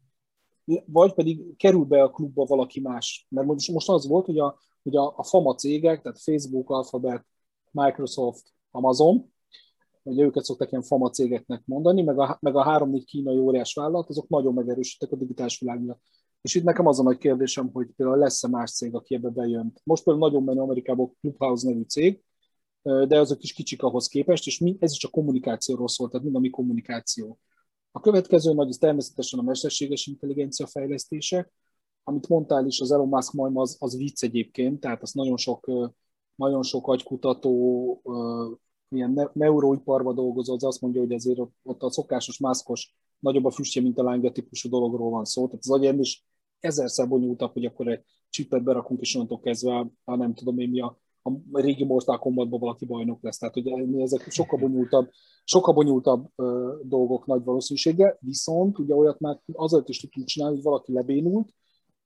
Vagy pedig kerül be a klubba valaki más. Mert most, most az volt, hogy a, hogy a, a FAMA cégek, tehát Facebook, Alphabet, Microsoft, Amazon, ugye őket szokták ilyen FAMA cégeknek mondani, meg a, meg a három-négy kínai óriás vállalat, azok nagyon megerősítettek a digitális világban. És itt nekem az a nagy kérdésem, hogy például lesz-e más cég, aki ebbe bejön. Most például nagyon menő Amerikában Clubhouse nevű cég, de azok is kicsik ahhoz képest, és ez is a kommunikációról szól, tehát mind a mi kommunikáció. A következő nagy, az természetesen a mesterséges intelligencia fejlesztése, amit mondtál is, az Elon Musk majd az, az vicc egyébként, tehát az nagyon sok, nagyon sok agykutató, ilyen neuroiparba dolgozó, az azt mondja, hogy azért ott a szokásos mászkos nagyobb a füstje, mint a lánga típusú dologról van szó. Tehát az agyem is ezerszer bonyolultabb, hogy akkor egy csipet berakunk, és onnantól kezdve, ha nem tudom én mi a, a régi Mortal Kombatban valaki bajnok lesz. Tehát ugye ezek sokkal bonyolultabb, sokkal bonyolultabb ö, dolgok nagy valószínűséggel, viszont ugye olyat már azért is tudtunk csinálni, hogy valaki lebénult,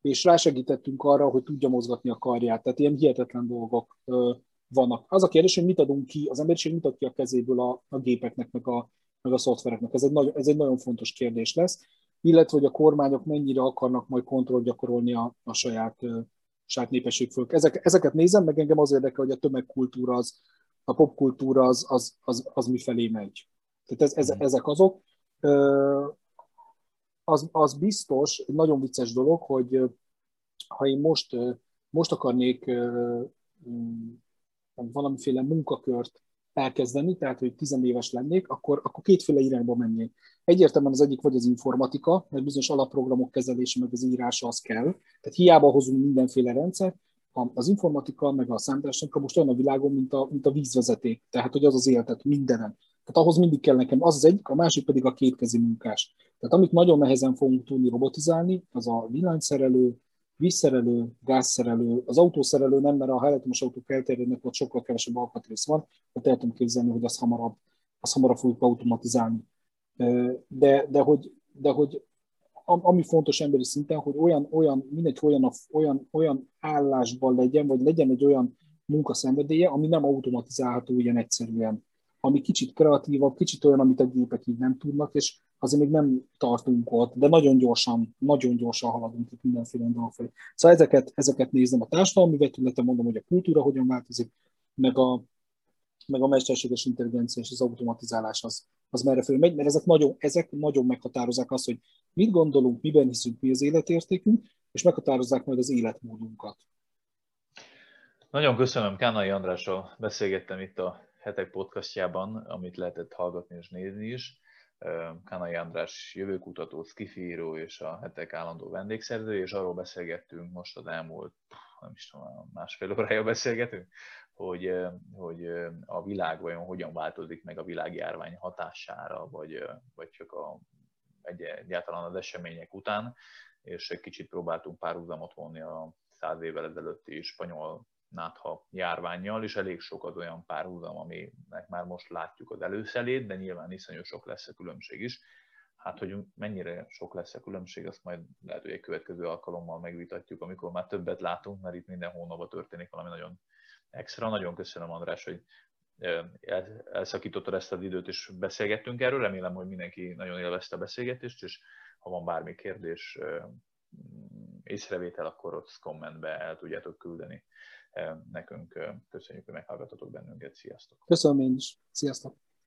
és rásegítettünk arra, hogy tudja mozgatni a karját. Tehát ilyen hihetetlen dolgok ö, vannak. Az a kérdés, hogy mit adunk ki, az emberiség mit ad ki a kezéből a, a gépeknek, meg a, meg a szoftvereknek. Ez egy, nagy, ez egy nagyon fontos kérdés lesz, illetve hogy a kormányok mennyire akarnak majd kontrollt gyakorolni a, a saját, saját népesség föl. Ezek, ezeket nézem, meg engem az érdekel, hogy a tömegkultúra, az, a popkultúra az, az, az, az mifelé megy. Tehát ez, ez, mm. ezek azok. Az, az biztos, egy nagyon vicces dolog, hogy ha én most, most akarnék valamiféle munkakört elkezdeni, tehát hogy tizenéves lennék, akkor, akkor kétféle irányba mennék. Egyértelműen az egyik vagy az informatika, mert bizonyos alapprogramok kezelése, meg az írása az kell. Tehát hiába hozunk mindenféle rendszer, az informatika, meg a számítástechnika most olyan a világon, mint a, mint a vízvezeték. Tehát, hogy az az életet mindenen. Tehát ahhoz mindig kell nekem az az egyik, a másik pedig a kétkezi munkás. Tehát amit nagyon nehezen fogunk tudni robotizálni, az a villanyszerelő, vízszerelő, gázszerelő, az autószerelő nem, mert a elektromos autók elterjednek, ott sokkal kevesebb alkatrész van, ott el tudom képzelni, hogy azt hamarabb, azt hamarabb fogjuk automatizálni. De, de, hogy, de hogy ami fontos emberi szinten, hogy olyan, olyan mindegy, olyan, olyan, olyan állásban legyen, vagy legyen egy olyan munkaszenvedélye, ami nem automatizálható ilyen egyszerűen, ami kicsit kreatívabb, kicsit olyan, amit a gépek így nem tudnak, és azért még nem tartunk ott, de nagyon gyorsan, nagyon gyorsan haladunk itt mindenféle dolgok felé. Szóval ezeket, ezeket nézem a társadalmi vetületen, mondom, hogy a kultúra hogyan változik, meg a, meg a mesterséges intelligencia és az automatizálás az, az merre föl megy, mert ezek nagyon, ezek nagyon meghatározzák azt, hogy mit gondolunk, miben hiszünk, mi az életértékünk, és meghatározzák majd az életmódunkat. Nagyon köszönöm, Kánai Andrással beszélgettem itt a hetek podcastjában, amit lehetett hallgatni és nézni is. Kanai András jövőkutató, skifíró és a hetek állandó vendégszerző, és arról beszélgettünk most az elmúlt, nem is tudom, másfél órája beszélgetünk, hogy, hogy a világ vajon hogyan változik meg a világjárvány hatására, vagy, vagy csak a, egy, egyáltalán az események után, és egy kicsit próbáltunk párhuzamot vonni a száz évvel ezelőtti spanyol nátha járványjal, és elég sok az olyan párhuzam, aminek már most látjuk az előszelét, de nyilván iszonyú sok lesz a különbség is. Hát, hogy mennyire sok lesz a különbség, azt majd lehet, hogy egy következő alkalommal megvitatjuk, amikor már többet látunk, mert itt minden hónapban történik valami nagyon extra. Nagyon köszönöm, András, hogy elszakítottad ezt az időt, és beszélgettünk erről. Remélem, hogy mindenki nagyon élvezte a beszélgetést, és ha van bármi kérdés, észrevétel, akkor ott kommentbe el tudjátok küldeni nekünk. Köszönjük, hogy meghallgatotok bennünket. Sziasztok! Köszönöm én is. Sziasztok!